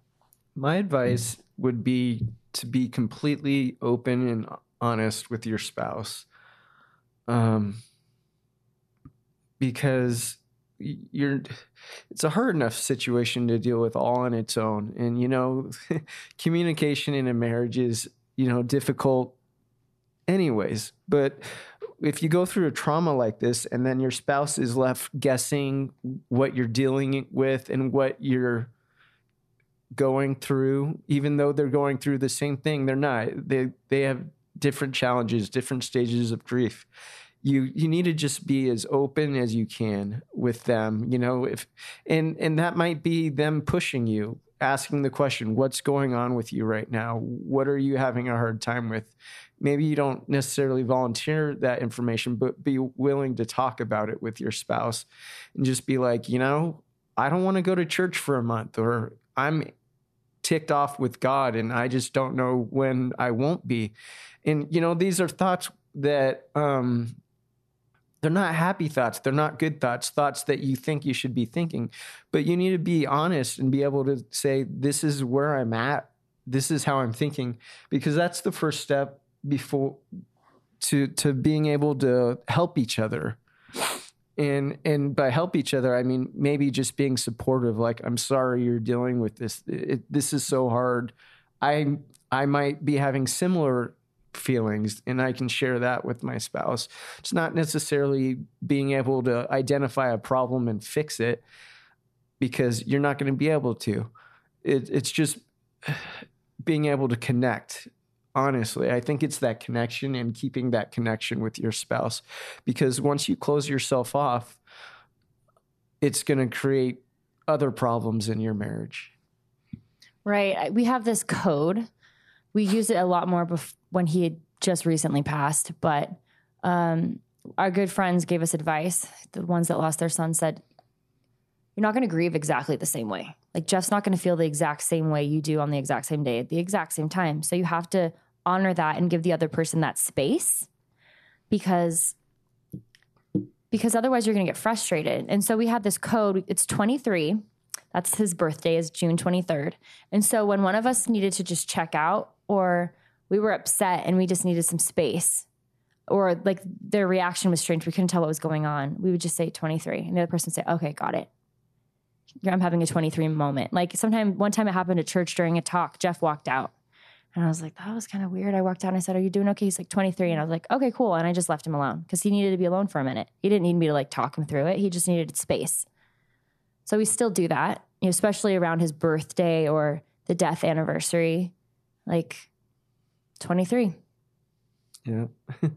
My advice would be to be completely open and honest with your spouse. Um, because you're it's a hard enough situation to deal with all on its own and you know (laughs) communication in a marriage is you know difficult anyways. But if you go through a trauma like this and then your spouse is left guessing what you're dealing with and what you're going through, even though they're going through the same thing, they're not. They they have different challenges, different stages of grief. You you need to just be as open as you can with them, you know, if and and that might be them pushing you, asking the question, what's going on with you right now? What are you having a hard time with? Maybe you don't necessarily volunteer that information, but be willing to talk about it with your spouse and just be like, you know, I don't want to go to church for a month or I'm ticked off with God and I just don't know when I won't be. And you know, these are thoughts that um they're not happy thoughts. They're not good thoughts, thoughts that you think you should be thinking. But you need to be honest and be able to say, this is where I'm at. This is how I'm thinking. Because that's the first step before to to being able to help each other and and by help each other i mean maybe just being supportive like i'm sorry you're dealing with this it, this is so hard i i might be having similar feelings and i can share that with my spouse it's not necessarily being able to identify a problem and fix it because you're not going to be able to it, it's just (sighs) being able to connect honestly. I think it's that connection and keeping that connection with your spouse because once you close yourself off, it's going to create other problems in your marriage. Right. We have this code. We used it a lot more bef- when he had just recently passed, but um, our good friends gave us advice. The ones that lost their son said, You're not going to grieve exactly the same way. Like Jeff's not going to feel the exact same way you do on the exact same day at the exact same time. So you have to honor that and give the other person that space because because otherwise you're going to get frustrated. And so we had this code, it's 23. That's his birthday is June 23rd. And so when one of us needed to just check out or we were upset and we just needed some space or like their reaction was strange, we couldn't tell what was going on. We would just say 23 and the other person would say, "Okay, got it." I'm having a 23 moment. Like sometime one time it happened at church during a talk, Jeff walked out. And I was like, that was kind of weird. I walked out and I said, Are you doing okay? He's like 23. And I was like, okay, cool. And I just left him alone because he needed to be alone for a minute. He didn't need me to like talk him through it. He just needed space. So we still do that, especially around his birthday or the death anniversary, like 23. Yeah. (laughs)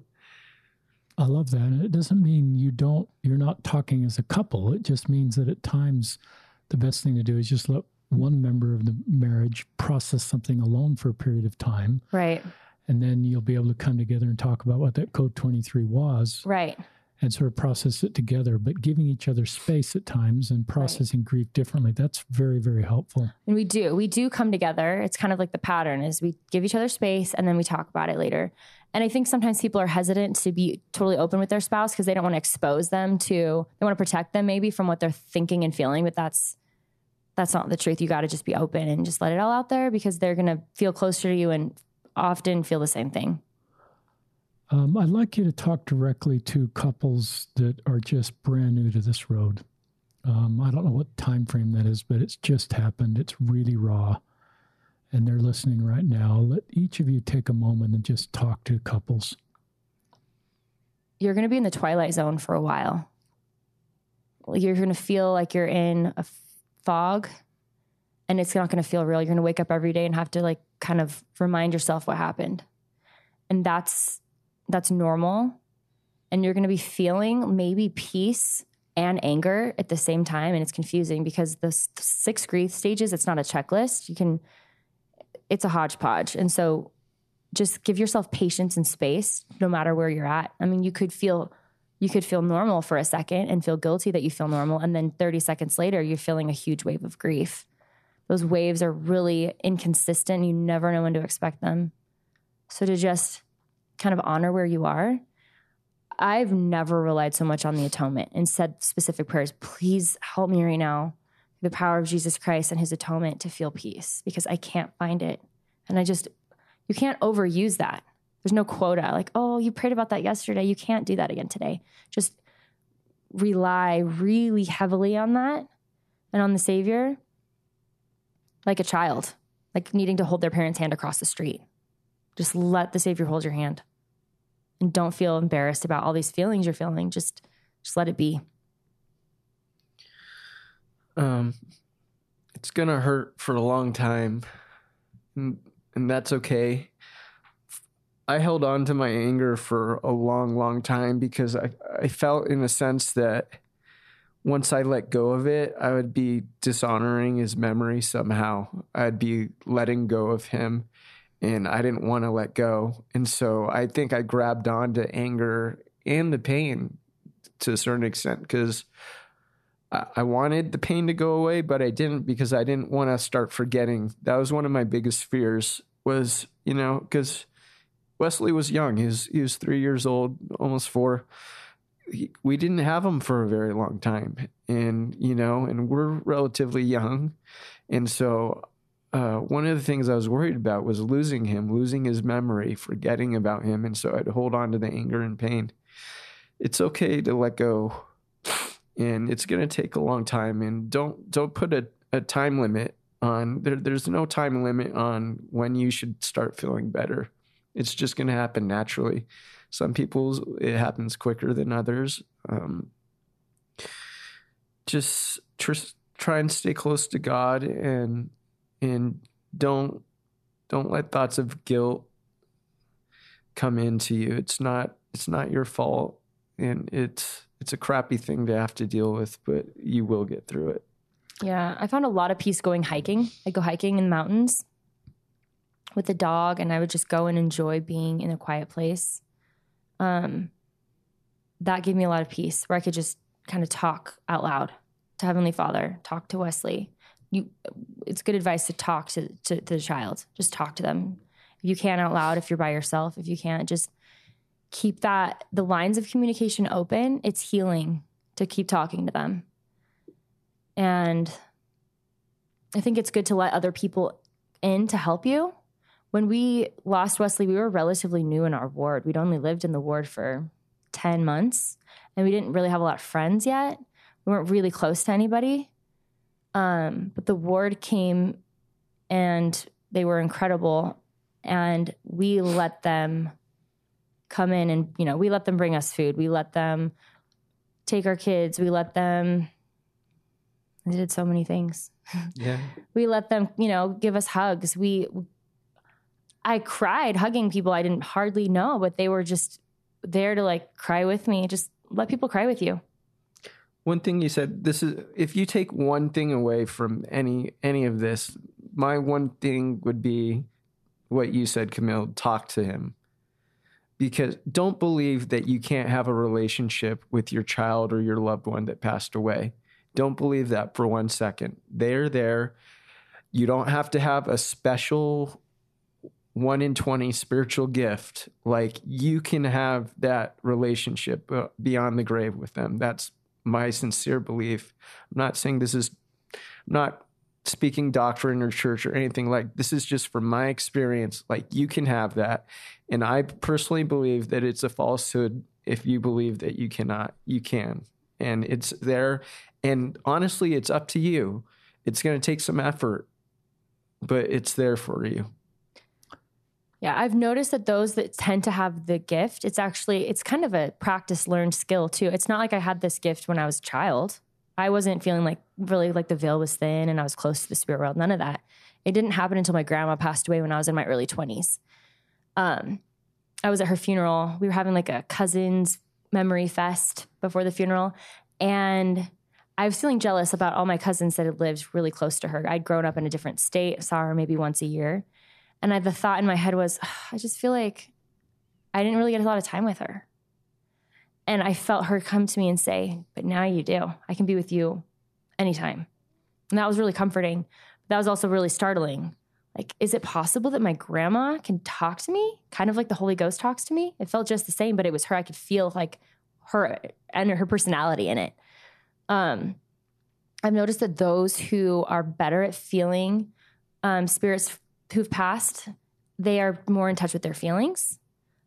I love that. And it doesn't mean you don't, you're not talking as a couple. It just means that at times the best thing to do is just let one member of the marriage process something alone for a period of time. Right. And then you'll be able to come together and talk about what that code 23 was. Right. And sort of process it together, but giving each other space at times and processing right. grief differently. That's very, very helpful. And we do. We do come together. It's kind of like the pattern is we give each other space and then we talk about it later. And I think sometimes people are hesitant to be totally open with their spouse because they don't want to expose them to, they want to protect them maybe from what they're thinking and feeling, but that's that's not the truth. You got to just be open and just let it all out there because they're going to feel closer to you and often feel the same thing. Um, I'd like you to talk directly to couples that are just brand new to this road. Um, I don't know what time frame that is, but it's just happened. It's really raw, and they're listening right now. Let each of you take a moment and just talk to couples. You're going to be in the twilight zone for a while. You're going to feel like you're in a fog and it's not going to feel real. You're going to wake up every day and have to like kind of remind yourself what happened. And that's that's normal. And you're going to be feeling maybe peace and anger at the same time and it's confusing because the six grief stages it's not a checklist. You can it's a hodgepodge. And so just give yourself patience and space no matter where you're at. I mean, you could feel you could feel normal for a second and feel guilty that you feel normal. And then 30 seconds later, you're feeling a huge wave of grief. Those waves are really inconsistent. You never know when to expect them. So to just kind of honor where you are, I've never relied so much on the atonement and said specific prayers. Please help me right now, the power of Jesus Christ and his atonement to feel peace because I can't find it. And I just, you can't overuse that. There's no quota like, oh, you prayed about that yesterday. You can't do that again today. Just rely really heavily on that and on the Savior like a child, like needing to hold their parent's hand across the street. Just let the Savior hold your hand. Don't feel embarrassed about all these feelings you're feeling. Just just let it be. Um, it's gonna hurt for a long time, and, and that's okay. I held on to my anger for a long, long time because I, I felt in a sense that once I let go of it, I would be dishonoring his memory somehow. I'd be letting go of him and I didn't want to let go. And so I think I grabbed on to anger and the pain to a certain extent because I wanted the pain to go away, but I didn't because I didn't want to start forgetting. That was one of my biggest fears was, you know, because Wesley was young. He was, he was three years old, almost four. He, we didn't have him for a very long time. And, you know, and we're relatively young. And so uh, one of the things I was worried about was losing him, losing his memory, forgetting about him. And so I'd hold on to the anger and pain. It's okay to let go. And it's going to take a long time. And don't don't put a, a time limit on there, there's no time limit on when you should start feeling better. It's just going to happen naturally. Some people's it happens quicker than others. Um, just tr- try and stay close to God and and don't don't let thoughts of guilt come into you. It's not it's not your fault and it's it's a crappy thing to have to deal with, but you will get through it. Yeah, I found a lot of peace going hiking. I go hiking in the mountains with the dog, and I would just go and enjoy being in a quiet place. Um, that gave me a lot of peace where I could just kind of talk out loud to Heavenly Father, talk to Wesley. You, it's good advice to talk to, to, to the child. Just talk to them. If you can out loud, if you're by yourself, if you can't, just keep that the lines of communication open. It's healing to keep talking to them. And I think it's good to let other people in to help you. When we lost Wesley, we were relatively new in our ward. We'd only lived in the ward for 10 months and we didn't really have a lot of friends yet. We weren't really close to anybody. Um, but the ward came and they were incredible. And we let them come in and, you know, we let them bring us food. We let them take our kids. We let them, they did so many things. (laughs) Yeah. we let them, you know, give us hugs. We, I cried hugging people I didn't hardly know, but they were just there to like cry with me. Just let people cry with you. One thing you said, this is if you take one thing away from any any of this, my one thing would be what you said, Camille, talk to him. Because don't believe that you can't have a relationship with your child or your loved one that passed away. Don't believe that for one second. They're there. You don't have to have a special one in 20 spiritual gift. Like you can have that relationship uh, beyond the grave with them. That's my sincere belief. I'm not saying this is, I'm not speaking doctrine or church or anything like this is just from my experience like you can have that. And i personally believe that it's a falsehood if you believe that you cannot you can. And it's there. And honestly it's up to you. It's going to take some effort but it's there for you yeah, I've noticed that those that tend to have the gift, it's actually it's kind of a practice learned skill too. It's not like I had this gift when I was a child. I wasn't feeling like really like the veil was thin and I was close to the spirit world. None of that. It didn't happen until my grandma passed away when I was in my early 20s. Um, I was at her funeral. We were having like a cousin's memory fest before the funeral. And I was feeling jealous about all my cousins that had lived really close to her. I'd grown up in a different state, saw her maybe once a year. And I, the thought in my head was, I just feel like I didn't really get a lot of time with her. And I felt her come to me and say, But now you do. I can be with you anytime. And that was really comforting. That was also really startling. Like, is it possible that my grandma can talk to me? Kind of like the Holy Ghost talks to me. It felt just the same, but it was her. I could feel like her and her personality in it. Um, I've noticed that those who are better at feeling um, spirits who've passed, they are more in touch with their feelings.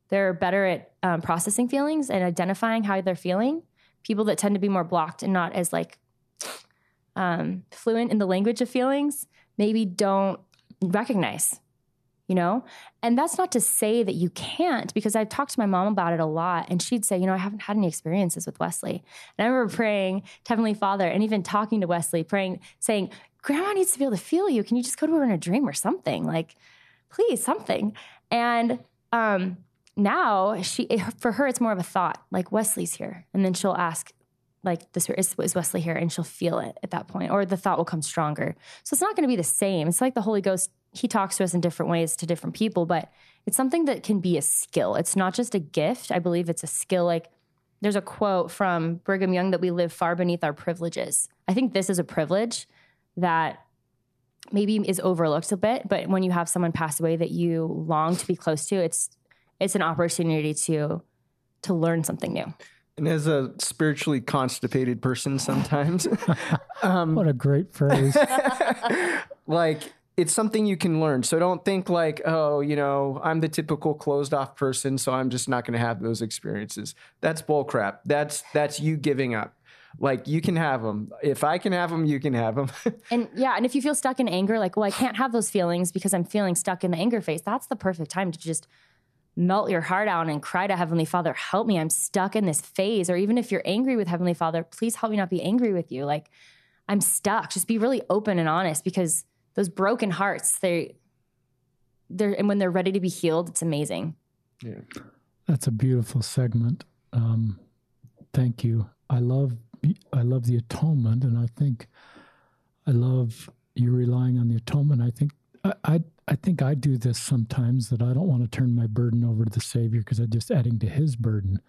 They're better at um, processing feelings and identifying how they're feeling. People that tend to be more blocked and not as like um, fluent in the language of feelings maybe don't recognize you know? And that's not to say that you can't, because I've talked to my mom about it a lot, and she'd say, you know, I haven't had any experiences with Wesley. And I remember praying to Heavenly Father and even talking to Wesley, praying, saying, Grandma needs to be able to feel you. Can you just go to her in a dream or something? Like, please, something. And um, now she, for her, it's more of a thought, like Wesley's here. And then she'll ask, like this is, is Wesley here, and she'll feel it at that point, or the thought will come stronger. So it's not going to be the same. It's like the Holy Ghost he talks to us in different ways to different people, but it's something that can be a skill. It's not just a gift. I believe it's a skill. Like there's a quote from Brigham Young that we live far beneath our privileges. I think this is a privilege that maybe is overlooked a bit, but when you have someone pass away that you long to be close to, it's it's an opportunity to to learn something new. And as a spiritually constipated person, sometimes, um, (laughs) what a great phrase! (laughs) like it's something you can learn. So don't think like, oh, you know, I'm the typical closed off person, so I'm just not going to have those experiences. That's bullcrap. That's that's you giving up. Like you can have them. If I can have them, you can have them. (laughs) and yeah, and if you feel stuck in anger, like, well, I can't have those feelings because I'm feeling stuck in the anger phase. That's the perfect time to just melt your heart out and cry to Heavenly Father, help me. I'm stuck in this phase. Or even if you're angry with Heavenly Father, please help me not be angry with you. Like I'm stuck. Just be really open and honest because those broken hearts, they they're and when they're ready to be healed, it's amazing. Yeah. That's a beautiful segment. Um, thank you. I love I love the atonement, and I think I love you relying on the atonement. I think I, I, I think I do this sometimes that I don't want to turn my burden over to the Savior because I'm just adding to His burden.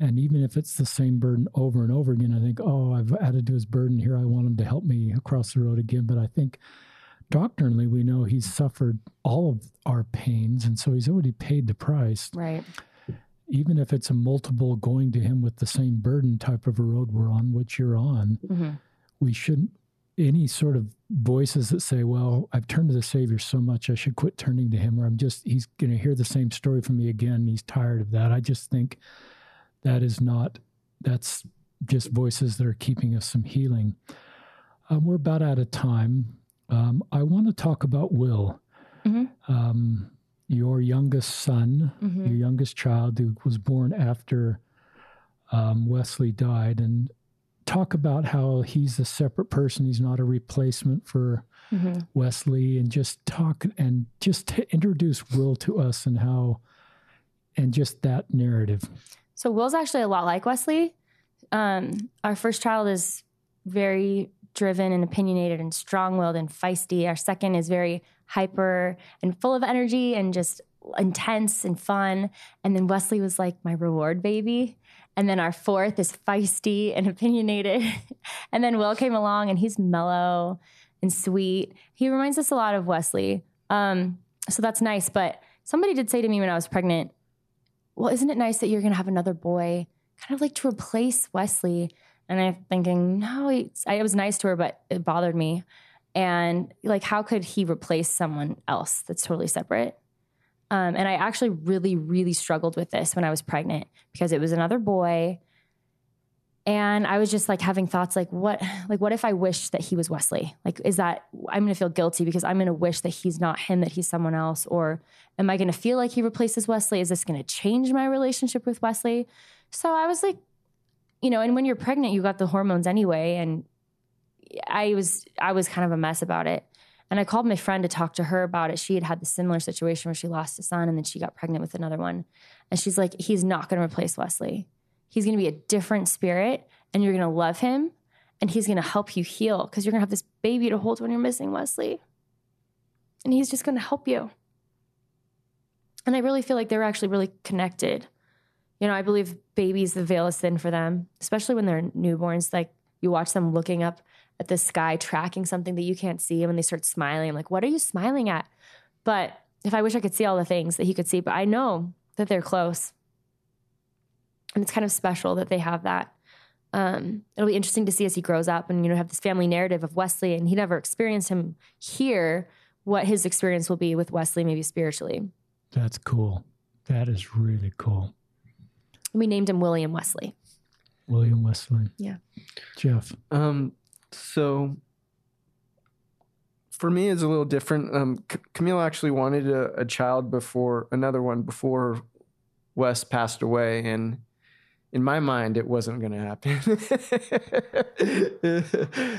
And even if it's the same burden over and over again, I think, oh, I've added to His burden here. I want Him to help me across the road again. But I think doctrinally, we know he's suffered all of our pains, and so he's already paid the price. Right. Even if it's a multiple going to him with the same burden type of a road we're on, which you're on, mm-hmm. we shouldn't. Any sort of voices that say, "Well, I've turned to the Savior so much, I should quit turning to Him," or "I'm just He's going to hear the same story from me again. He's tired of that." I just think that is not. That's just voices that are keeping us from healing. Um, we're about out of time. Um, I want to talk about Will, mm-hmm. um, your youngest son, mm-hmm. your youngest child who was born after um, Wesley died, and talk about how he's a separate person. He's not a replacement for mm-hmm. Wesley, and just talk and just to introduce Will to us and how, and just that narrative. So Will's actually a lot like Wesley. Um, our first child is very driven and opinionated and strong willed and feisty. Our second is very hyper and full of energy and just intense and fun. And then Wesley was like my reward baby. And then our fourth is feisty and (laughs) opinionated. and then Will came along and he's mellow and sweet. He reminds us a lot of Wesley. Um, so that's nice. But somebody did say to me when I was pregnant, well, isn't it nice that you're going to have another boy, kind of like to replace Wesley? And I'm thinking, no, I was nice to her, but it bothered me. And like, how could he replace someone else that's totally separate? Um, and I actually really, really struggled with this when I was pregnant because it was another boy. And I was just like having thoughts like, what, like, what if I wish that he was Wesley? Like, is that I'm gonna feel guilty because I'm gonna wish that he's not him, that he's someone else? Or am I gonna feel like he replaces Wesley? Is this gonna change my relationship with Wesley? So I was like you know, and when you're pregnant, you got the hormones anyway. And I was, I was kind of a mess about it. And I called my friend to talk to her about it. She had had the similar situation where she lost a son and then she got pregnant with another one. And she's like, he's not going to replace Wesley. He's going to be a different spirit and you're going to love him and he's going to help you heal because you're going to have this baby to hold when you're missing Wesley. And he's just going to help you. And I really feel like they're actually really connected you know, I believe babies, the veil is thin for them, especially when they're newborns. Like you watch them looking up at the sky, tracking something that you can't see. And when they start smiling, I'm like, what are you smiling at? But if I wish I could see all the things that he could see, but I know that they're close. And it's kind of special that they have that. Um, it'll be interesting to see as he grows up and, you know, have this family narrative of Wesley and he never experienced him here, what his experience will be with Wesley, maybe spiritually. That's cool. That is really cool. We named him William Wesley. William Wesley. Yeah. Jeff. Um, so for me, it's a little different. Um, C- Camille actually wanted a, a child before another one before Wes passed away, and in my mind, it wasn't going to happen.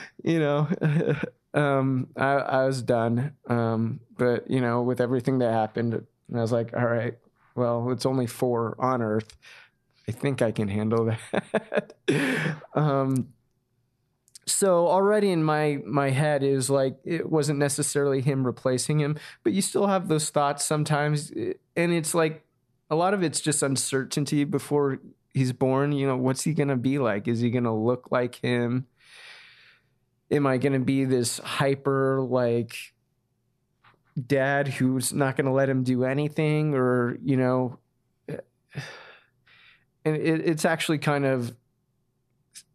(laughs) you know, (laughs) um, I, I was done. Um, but you know, with everything that happened, I was like, all right, well, it's only four on Earth. I think I can handle (laughs) that. um, so already in my my head is like it wasn't necessarily him replacing him, but you still have those thoughts sometimes, and it's like a lot of it's just uncertainty before he's born. You know, what's he gonna be like? Is he gonna look like him? Am I gonna be this hyper like dad who's not gonna let him do anything, or you know? And it, it's actually kind of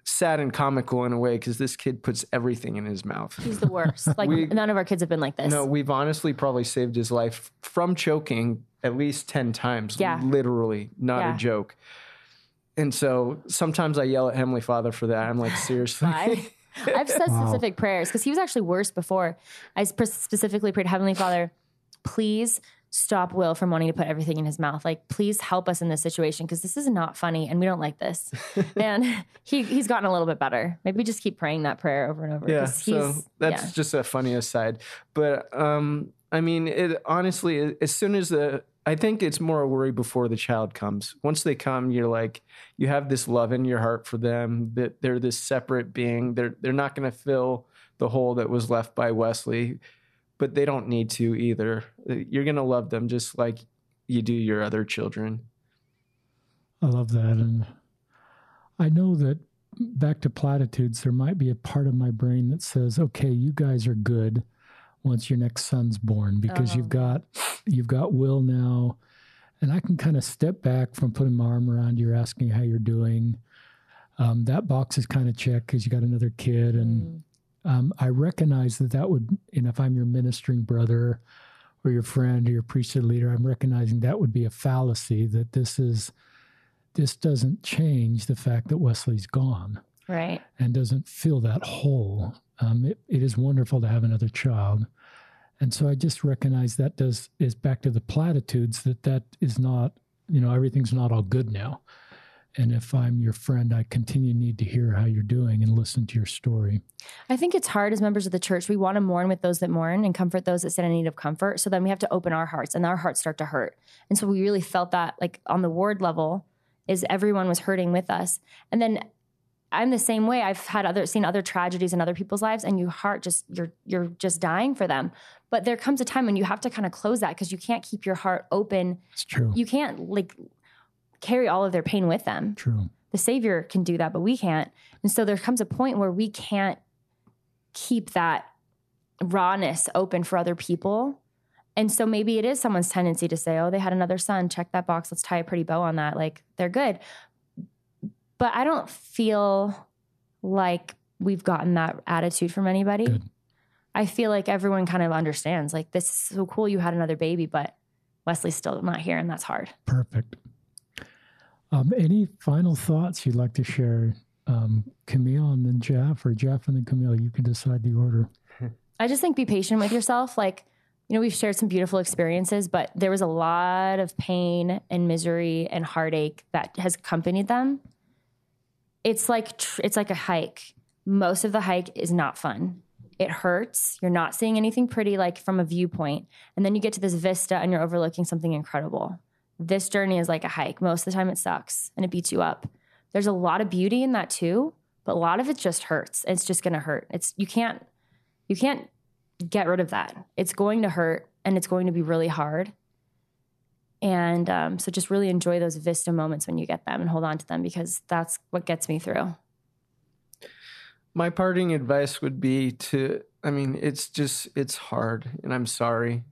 sad and comical in a way because this kid puts everything in his mouth. He's the worst. (laughs) Like We- none of our kids have been like this. No, we've honestly probably saved his life from choking at least 10 times. Yeah. Literally, not Yeah. a joke. And so sometimes I yell at Heavenly Father for that. I'm like, (laughs) seriously? Why? I've said Wow. specific prayers because he was actually worse before. I specifically prayed, Heavenly Father, please stop Will from wanting to put everything in his mouth. Like, please help us in this situation because this is not funny and we don't like this. (laughs) and he he's gotten a little bit better. Maybe just keep praying that prayer over and over. yeah. So that's yeah. just a funny aside. But um, I mean, it honestly, as soon as the, I think it's more a worry before the child comes. Once they come, you're like, you have this love in your heart for them that they're this separate being. They're they're not going to fill the hole that was left by Wesley, but they don't need to either. You're going to love them just like you do your other children. I love that. And I know that back to platitudes, there might be a part of my brain that says, okay, you guys are good once your next son's born because Oh. you've got you've got Will now. And I can kind of step back from putting my arm around you, asking how you're doing. Um, that box is kind of checked because you got another kid, and Mm. Um, I recognize that that would, and if I'm your ministering brother or your friend or your priesthood leader, I'm recognizing that would be a fallacy. That this is, this doesn't change the fact that Wesley's gone right. and doesn't fill that hole. Um, it, it is wonderful to have another child, and so I just recognize that does is back to the platitudes that that is not, you know, everything's not all good now. And if I'm your friend, I continue need to hear how you're doing and listen to your story. I think it's hard as members of the church. We want to mourn with those that mourn and comfort those that stand in need of comfort. So then we have to open our hearts and our hearts start to hurt. And so we really felt that like on the ward level is everyone was hurting with us. And then I'm the same way. I've had other seen other tragedies in other people's lives and your heart just you're you're just dying for them. But there comes a time when you have to kind of close that because you can't keep your heart open. It's true. You can't like carry all of their pain with them. True. the savior can do that but we can't. And so there comes a point where we can't keep that rawness open for other people. And so maybe it is someone's tendency to say oh they had another son. Check that box. Let's tie a pretty bow on that. Like they're good. But i don't feel like we've gotten that attitude from anybody. Good. i feel like everyone kind of understands like this is so cool you had another baby but wesley's still not here and that's hard. Perfect. Um, any final thoughts you'd like to share, um, Camille and then Jeff, or Jeff and then Camille? You can decide the order. I just think be patient with yourself. Like, you know, we've shared some beautiful experiences, but there was a lot of pain and misery and heartache that has accompanied them. It's like tr- it's like a hike. Most of the hike is not fun. It hurts. You're not seeing anything pretty like from a viewpoint. And then you get to this vista and you're overlooking something incredible. This journey is like a hike. Most of the time it sucks and it beats you up. There's a lot of beauty in that too, but a lot of it just hurts. It's just going to hurt. It's you can't you can't get rid of that. It's going to hurt and it's going to be really hard. And um, so just really enjoy those Vista moments when you get them and hold on to them because that's what gets me through. My parting advice would be to, I mean, it's just, it's hard and I'm sorry.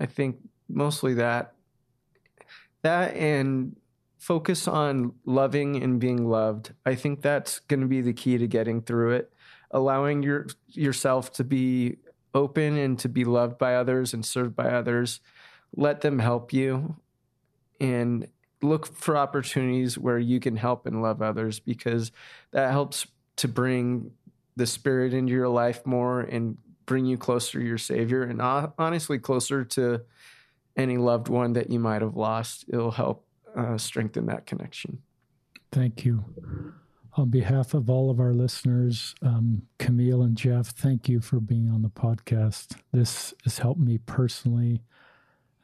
I think mostly that, that and focus on loving and being loved. I think that's going to be the key to getting through it. Allowing your yourself to be open and to be loved by others and served by others. Let them help you and look for opportunities where you can help and love others because that helps to bring the spirit into your life more and bring you closer to your Savior and honestly closer to any loved one that you might have lost. It'll help uh, strengthen that connection. Thank you. On behalf of all of our listeners, um, Camille and Jeff, thank you for being on the podcast. This has helped me personally,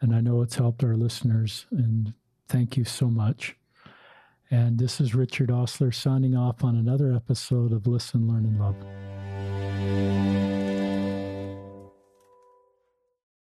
and I know it's helped our listeners. And thank you so much. And this is Richard Ostler signing off on another episode of Listen, Learn, and Love.